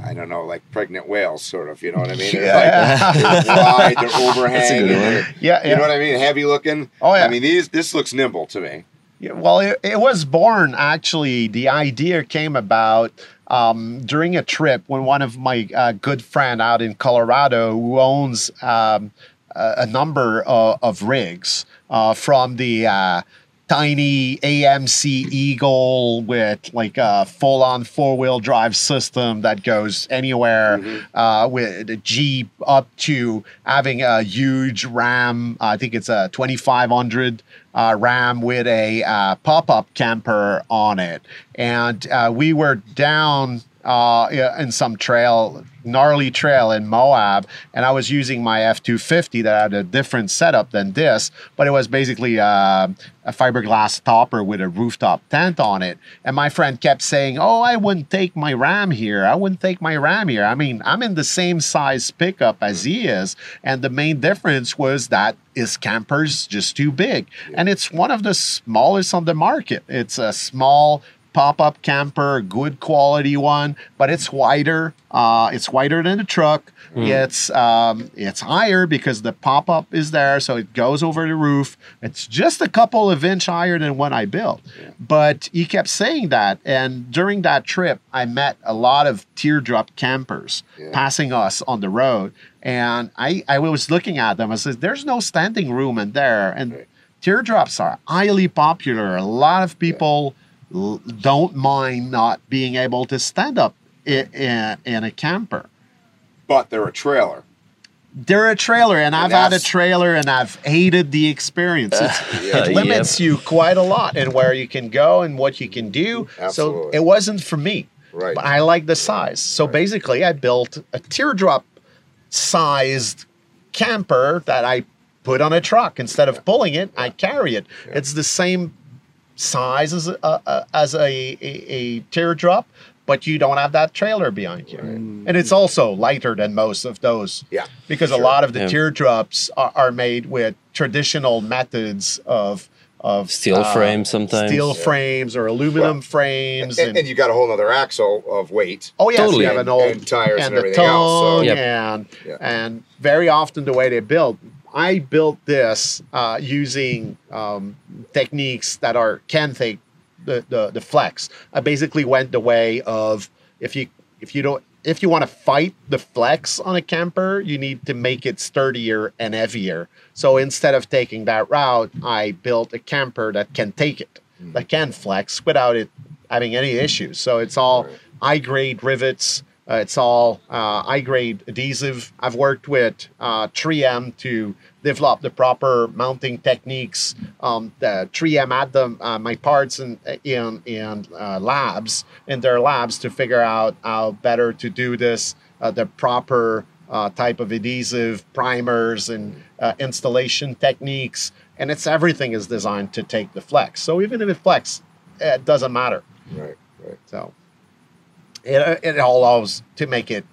G: I don't know like pregnant whales sort of you know what I mean? They're, like, they're wide, they're [laughs] overhanging. they're-
E: Yeah.
G: You know what I mean? Heavy looking.
E: Oh, yeah.
G: I mean these this looks nimble to me.
E: Yeah, well, it, it was born actually. The idea came about um, during a trip when one of my uh, good friend out in Colorado, who owns um, a, a number of, of rigs uh, from the uh, tiny AMC Eagle with like a full-on four-wheel drive system that goes anywhere uh, with a Jeep up to having a huge Ram. I think it's a 2500 uh, Ram with a uh, pop-up camper on it, and uh, we were down uh, in some trail, gnarly trail in Moab, and I was using my F two fifty that had a different setup than this, but it was basically uh, a fiberglass topper with a rooftop tent on it. And my friend kept saying, "Oh, I wouldn't take my Ram here. I wouldn't take my Ram here. I mean, I'm in the same size pickup as he is, and the main difference was that his camper's just too big, and it's one of the smallest on the market. It's a small." Pop-up camper, good quality one, but it's wider. Uh, it's wider than the truck. It's um, it's higher because the pop-up is there, so it goes over the roof. It's just a couple of inch higher than what I built. But he kept saying that, and during that trip, I met a lot of teardrop campers
G: Yeah.
E: passing us on the road, and I I was looking at them. I said, "There's no standing room in there," and
G: Right.
E: teardrops are highly popular. A lot of people l- don't mind not being able to stand up in, in, in a camper.
G: But they're a trailer.
E: they're a trailer, and I've had a trailer, and I've hated the experience. It's, [laughs]
F: Yeah,
E: it limits you quite a lot in where you can go and what you can do. So it wasn't for me.
G: Right.
E: But I like the size. So basically, I built a teardrop sized camper that I put on a truck. Instead of pulling it, I carry it. It's the same size as a, a, as a, a, a teardrop, but you don't have that trailer behind you. Mm. And it's also lighter than most of those.
G: Yeah,
E: Because a lot of the
F: Yeah.
E: teardrops are, are made with traditional methods of of
F: Steel uh, frames sometimes.
E: steel
F: Yeah.
E: frames or aluminum
G: Well,
E: frames,
G: And, and you got a whole other axle of weight.
E: Oh yes,
F: Totally.
E: you have an old
G: and tires and
E: the
G: everything else, so-
E: tongue
F: Yep.
E: and
G: Yeah.
E: and very often the way they build. I built this uh, using um, techniques that are can take the, the the flex. I basically went the way of if you if you don't if you want to fight the flex on a camper, you need to make it sturdier and heavier. So instead of taking that route, I built a camper that can take it, that can flex without it having any issues. So it's all high grade rivets. Uh, it's all uh, high grade adhesive. I've worked with uh, 3M to develop the proper mounting techniques. Um, the 3M had them, uh, my parts in in, in uh, labs in their labs to figure out how better to do this, uh, the proper uh, type of adhesive, primers, and uh, installation techniques. And it's everything is designed to take the flex. So even if it flex, it doesn't matter.
G: Right, right.
E: So it, it allows to make it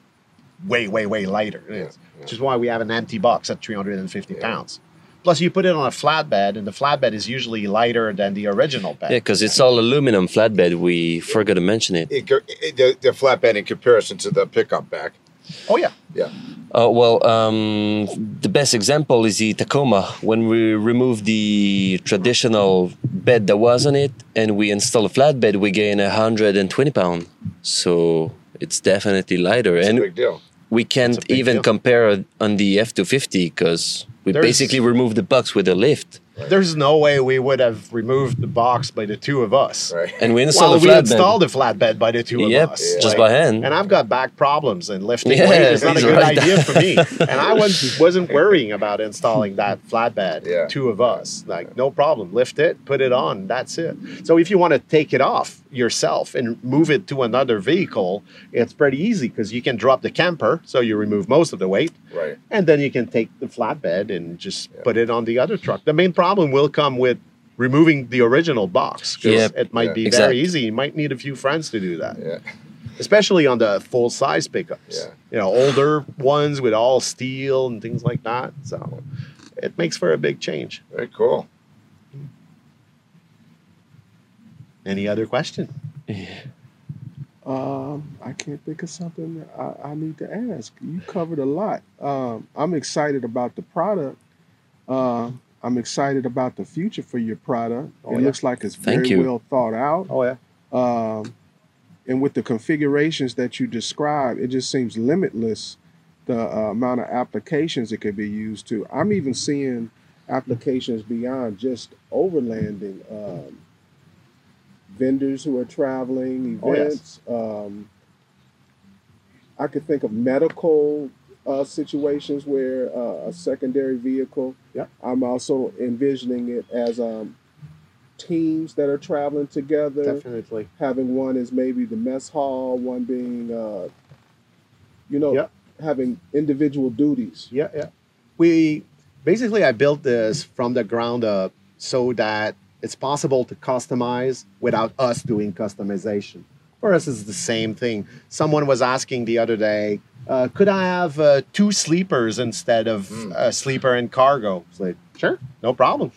E: way, way, way lighter. It is, Which is why we have an empty box at 350 pounds. Plus, you put it on a flatbed, and the flatbed is usually lighter than the original bed.
F: Yeah, because it's all aluminum flatbed. We forgot to mention it.
G: It, it, the, the flatbed in comparison to the pickup back.
E: Oh yeah,
G: Yeah.
F: Uh, well, um, the best example is the Tacoma. When we removed the traditional bed that was on it and we install a flatbed, we gain 120 pounds. So it's definitely lighter.
G: It's
F: and
G: big deal.
F: we can't even
E: deal.
F: compare on the F250 because we
E: There's-
F: basically removed the box with a lift.
E: there's no way we would have removed the box by the two of us.
G: Right.
F: And we
E: Well,
F: installed
E: we
F: a flatbed.
E: installed the flatbed by the two
F: Yep,
E: of us.
F: just by hand.
E: And I've got back problems and lifting
F: Yeah,
E: weight is not a good
F: right.
E: idea for me. [laughs] And I was, wasn't worrying about installing that flatbed.
G: Yeah.
E: Two of us, like no problem. Lift it, put it on. That's it. So if you want to take it off yourself and move it to another vehicle, it's pretty easy because you can drop the camper, so you remove most of the weight,
G: Right.
E: and then you can take the flatbed and just put it on the other truck. The main problem will come with removing the original box 'cause
F: Yep.
E: it might
G: Yeah.
E: be
F: Exact.
E: very easy. You might need a few friends to do that
G: Yeah.
E: especially on the full size pickups.
G: Yeah.
E: You know, older ones with all steel and things like that. So it makes for a big change.
G: Very cool.
E: Any other question?
D: Um, I can't think of something that I, I need to ask. You covered a lot. Um, I'm excited about the product. Um, I'm excited about the future for your product.
E: Oh,
D: it
E: yeah.
D: looks like it's
F: Thank
D: very
F: you.
D: well thought out.
E: Oh yeah.
D: Um, and with the configurations that you describe, it just seems limitless the uh, amount of applications it could be used to. I'm even seeing applications beyond just overlanding. Um, vendors who are traveling,
E: Oh, yes.
D: events. um, I could think of medical uh, situations where uh, a secondary vehicle.
E: Yep.
D: I'm also envisioning it as um, teams that are traveling together
E: Definitely.
D: having one is maybe the mess hall, one being, uh, you know,
E: Yep.
D: having individual duties.
E: Yeah, yeah. We basically I built this from the ground up so that it's possible to customize without us doing customization. For us, it's the same thing. Someone was asking the other day, uh, could I have uh, two sleepers instead of a sleeper and cargo? It's like, sure, no problem.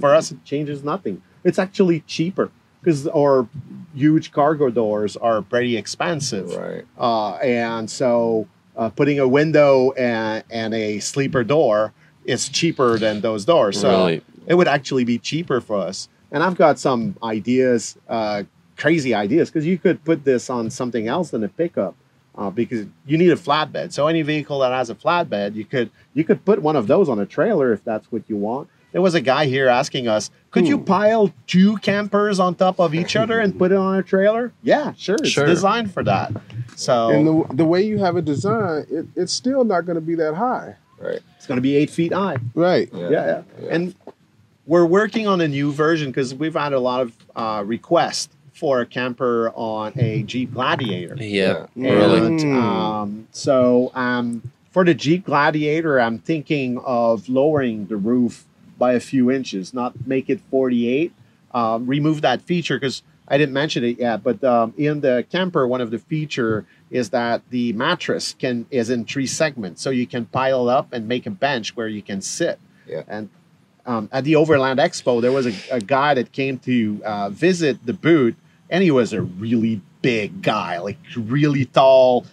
E: For us, it changes nothing. It's actually cheaper because our huge cargo doors are pretty expensive.
G: Right.
E: Uh, and so uh, putting a window and, and a sleeper door is cheaper than those doors. So
F: Really?
E: it would actually be cheaper for us. And I've got some ideas, uh, crazy ideas, because you could put this on something else than a pickup. Uh, because you need a flatbed. So any vehicle that has a flatbed, you could you could put one of those on a trailer if that's what you want. There was a guy here asking us, could you pile two campers on top of each other and put it on a trailer? Yeah, sure. It's
F: Sure.
E: designed for that. So
D: And the, the way you have it designed, it, it's still not going to be that high.
G: Right.
E: It's going to be eight feet high.
D: Right.
E: Yeah, yeah. And we're working on a new version because we've had a lot of uh, requests for a camper on a Jeep Gladiator.
F: Yeah,
E: And,
F: really.
E: um, so um, for the Jeep Gladiator, I'm thinking of lowering the roof by a few inches, not make it 48. Um, remove that feature because I didn't mention it yet, but um, in the camper, one of the feature is that the mattress can is in three segments, so you can pile up and make a bench where you can sit.
G: Yeah.
E: And um, at the Overland Expo, there was a, a guy that came to uh, visit the booth, and he was a really big guy, like really tall,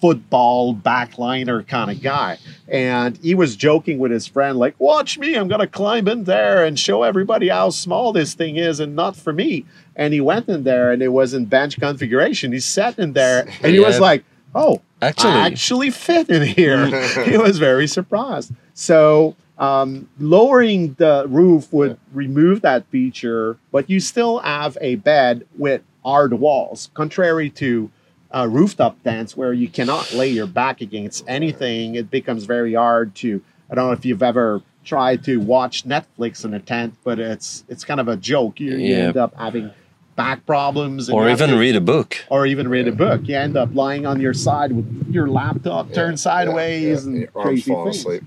E: football backliner kind of guy. And he was joking with his friend, like, "Watch me! I'm gonna climb in there and show everybody how small this thing is, and not for me." And he went in there, and it was in bench configuration. He sat in there, [laughs] and he was like, "Oh,
F: Actually.
E: I actually fit in here." [laughs] he was very surprised. So um, lowering the roof would remove that feature, but you still have a bed with hard walls, contrary to uh, rooftop tents where you cannot lay your back against anything. It becomes very hard to. I don't know if you've ever tried to watch Netflix in a tent, but it's it's kind of a joke. You, you end up having back problems,
F: Or even
E: to-
F: read a book.
E: or even read a book. You end up lying on your side with your laptop turned sideways
G: Yeah,
E: and crazy things.
G: asleep.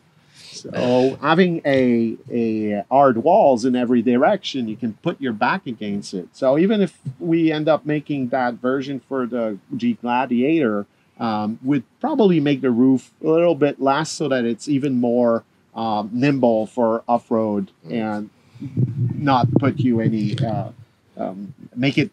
E: So having a a hard walls in every direction, you can put your back against it. So even if we end up making that version for the Jeep Gladiator, um, would probably make the roof a little bit less so that it's even more um, nimble for off road and not put you any. Uh, um, make it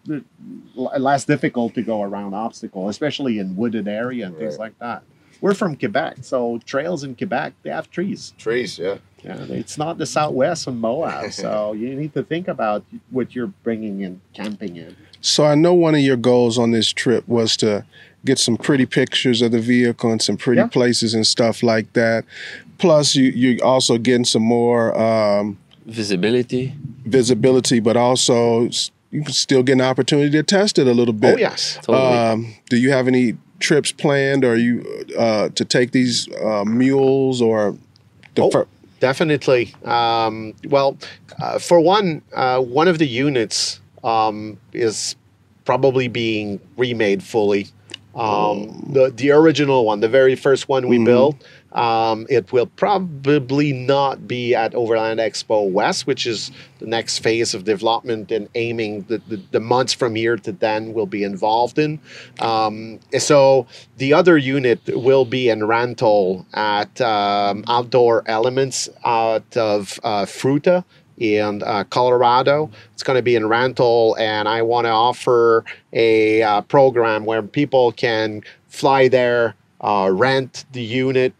E: l- less difficult to go around obstacle, especially in wooded area and things like that. We're from Quebec, so trails in Quebec they have trees.
G: Trees, yeah.
E: Yeah, it's not the Southwest and Moab, [laughs] so you need to think about what you're bringing in camping in.
D: So I know one of your goals on this trip was to get some pretty pictures of the vehicle and some pretty
E: Yeah.
D: places and stuff like that. Plus, you you also getting some more um,
F: Visibility.
D: visibility, but also s- you can still get an opportunity to test it a little bit.
E: Oh yes,
F: Totally.
D: Um, do you have any trips planned, or you uh, to take these uh, mules or the
E: Oh. definitely. Um, well, uh, for one, uh, one of the units um, is probably being remade fully. Um, the the original one, the very first one we built, um, it will probably not be at Overland Expo West, which is the next phase of development and aiming the, the, the months from here to then will be involved in. Um, so the other unit will be in rental at um, Outdoor Elements out of uh, Fruita in uh, Colorado. It's going to be in rental, and I want to offer a uh, program where people can fly there, uh, rent the unit,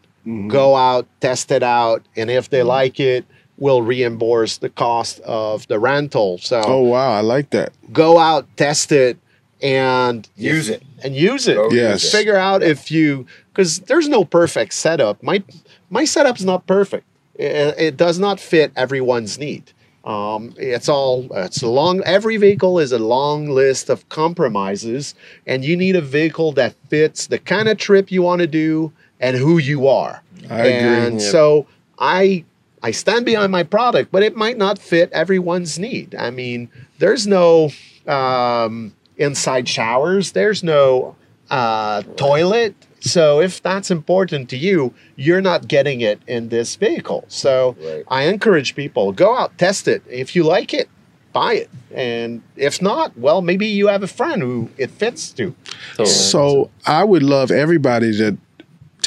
E: go out, test it out, and if they like it, we'll reimburse the cost of the rental. So
D: Oh wow, I like that.
E: go out, test it, and
G: Use it.
E: and use it.
G: Go
D: Yes.
G: use it.
E: Figure out if you because there's no perfect setup. My my setup's not perfect. It, it does not fit everyone's need. Um, it's all it's a long. Every vehicle is a long list of compromises, and you need a vehicle that fits the kind of trip you want to do and who you are.
D: I.
E: And
F: Yep.
E: so I I stand behind my product, but it might not fit everyone's need. I mean, there's no um, inside showers. There's no uh, toilet. So if that's important to you, you're not getting it in this vehicle. So
G: Right.
E: I encourage people go out, test it. If you like it, buy it. And if not, well, maybe you have a friend who it fits to.
F: Totally.
D: So I would love everybody to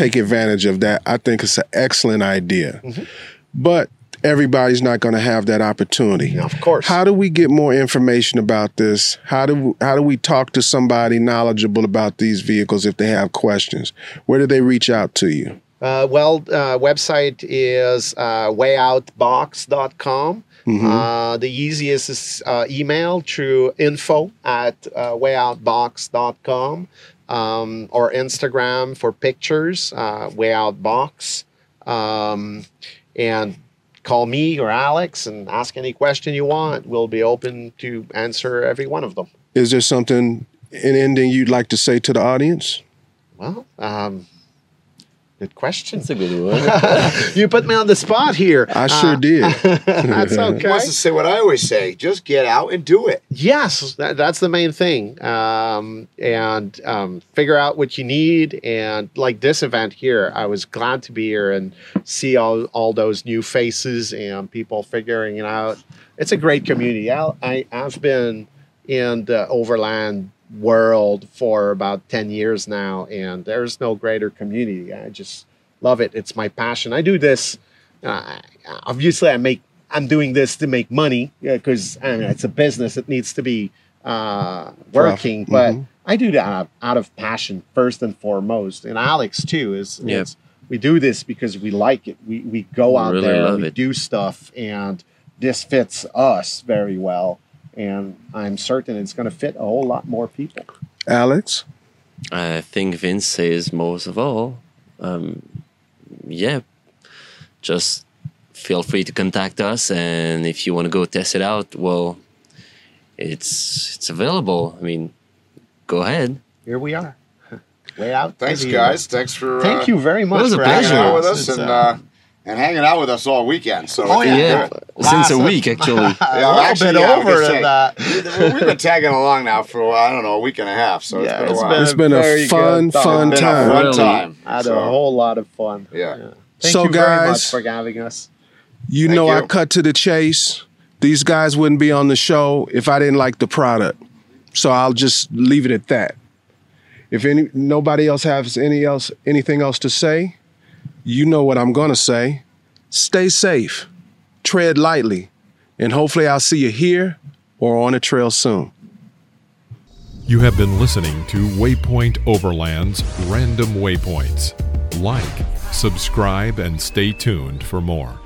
D: take advantage of that. I think it's an excellent idea. But everybody's not going to have that opportunity.
E: Of course.
D: How do we get more information about this? How do how do we talk to somebody knowledgeable about these vehicles if they have questions? Where do they reach out to you?
E: Uh, well, uh, website is uh, wayoutbox.com. Uh, the easiest is uh, email through info at uh, wayoutbox.com um, or Instagram for pictures, uh, wayoutbox. Um, and call me or Alex and ask any question you want. We'll be open to answer every one of them.
D: Is there something in ending you'd like to say to the audience?
E: Well, um, Good question.
F: That's a [laughs] good one.
E: you put me on the spot here.
D: I sure
E: Uh,
D: did. [laughs]
E: That's [laughs] okay.
G: Wants to say what I always say: just get out and do it.
E: Yes, that, that's the main thing. Um, and um, figure out what you need. And like this event here, I was glad to be here and see all, all those new faces and people figuring it out. It's a great community. I, I, I've been in the overland world for about 10 years now, and there's no greater community. I just love it. It's my passion. I do this. Uh, obviously, I make. I'm doing this to make money because I mean, it's a business. It needs to be uh, working, but
D: Mhm.
E: I do that out of, out of passion first and foremost. And Alex too is.
F: Yep.
E: is we do this because we like it. We we go out
F: Really
E: there,
F: love
E: we
F: it.
E: do stuff, and this fits us very well. And I'm certain it's going to fit a whole lot more people.
D: Alex,
F: I think Vince says most of all. Um, yeah, just feel free to contact us, and if you want to go test it out, well, it's it's available. I mean, go ahead.
E: Here we are, [laughs] way out. to
G: Thanks, guys. Thanks for
E: Thank
G: uh,
E: you very much.
F: was a
E: for
G: hanging
F: pleasure.
G: out with
E: us.
G: us
E: It's,
G: and
E: uh,
G: uh, and hanging out with us all weekend. So
E: Oh, yeah.
G: been
F: Yeah, since a week actually. [laughs]
E: a
G: Yeah,
E: little
G: actually,
E: bit
G: yeah,
E: over
G: gonna say,
E: that.
G: We've been tagging along now for I don't know a week and a half. So
E: Yeah,
G: it's been a
E: it's
G: while.
E: been
D: it's been a
E: very
D: fun,
E: time.
D: fun
G: a
D: time.
G: fun
F: Really.
G: time.
E: I had
G: So,
E: a whole lot of fun.
G: Yeah.
E: Thank
D: So,
E: you very much for having us.
D: You
G: Thank
D: know, I cut to the chase. These guys wouldn't be on the show if I didn't like the product. So I'll just leave it at that. If any nobody else has any else anything else to say, you know what I'm gonna say. Stay safe, tread lightly, and hopefully I'll see you here or on a trail soon.
B: You have been listening to Waypoint Overland's Random Waypoints. Like, subscribe, and stay tuned for more.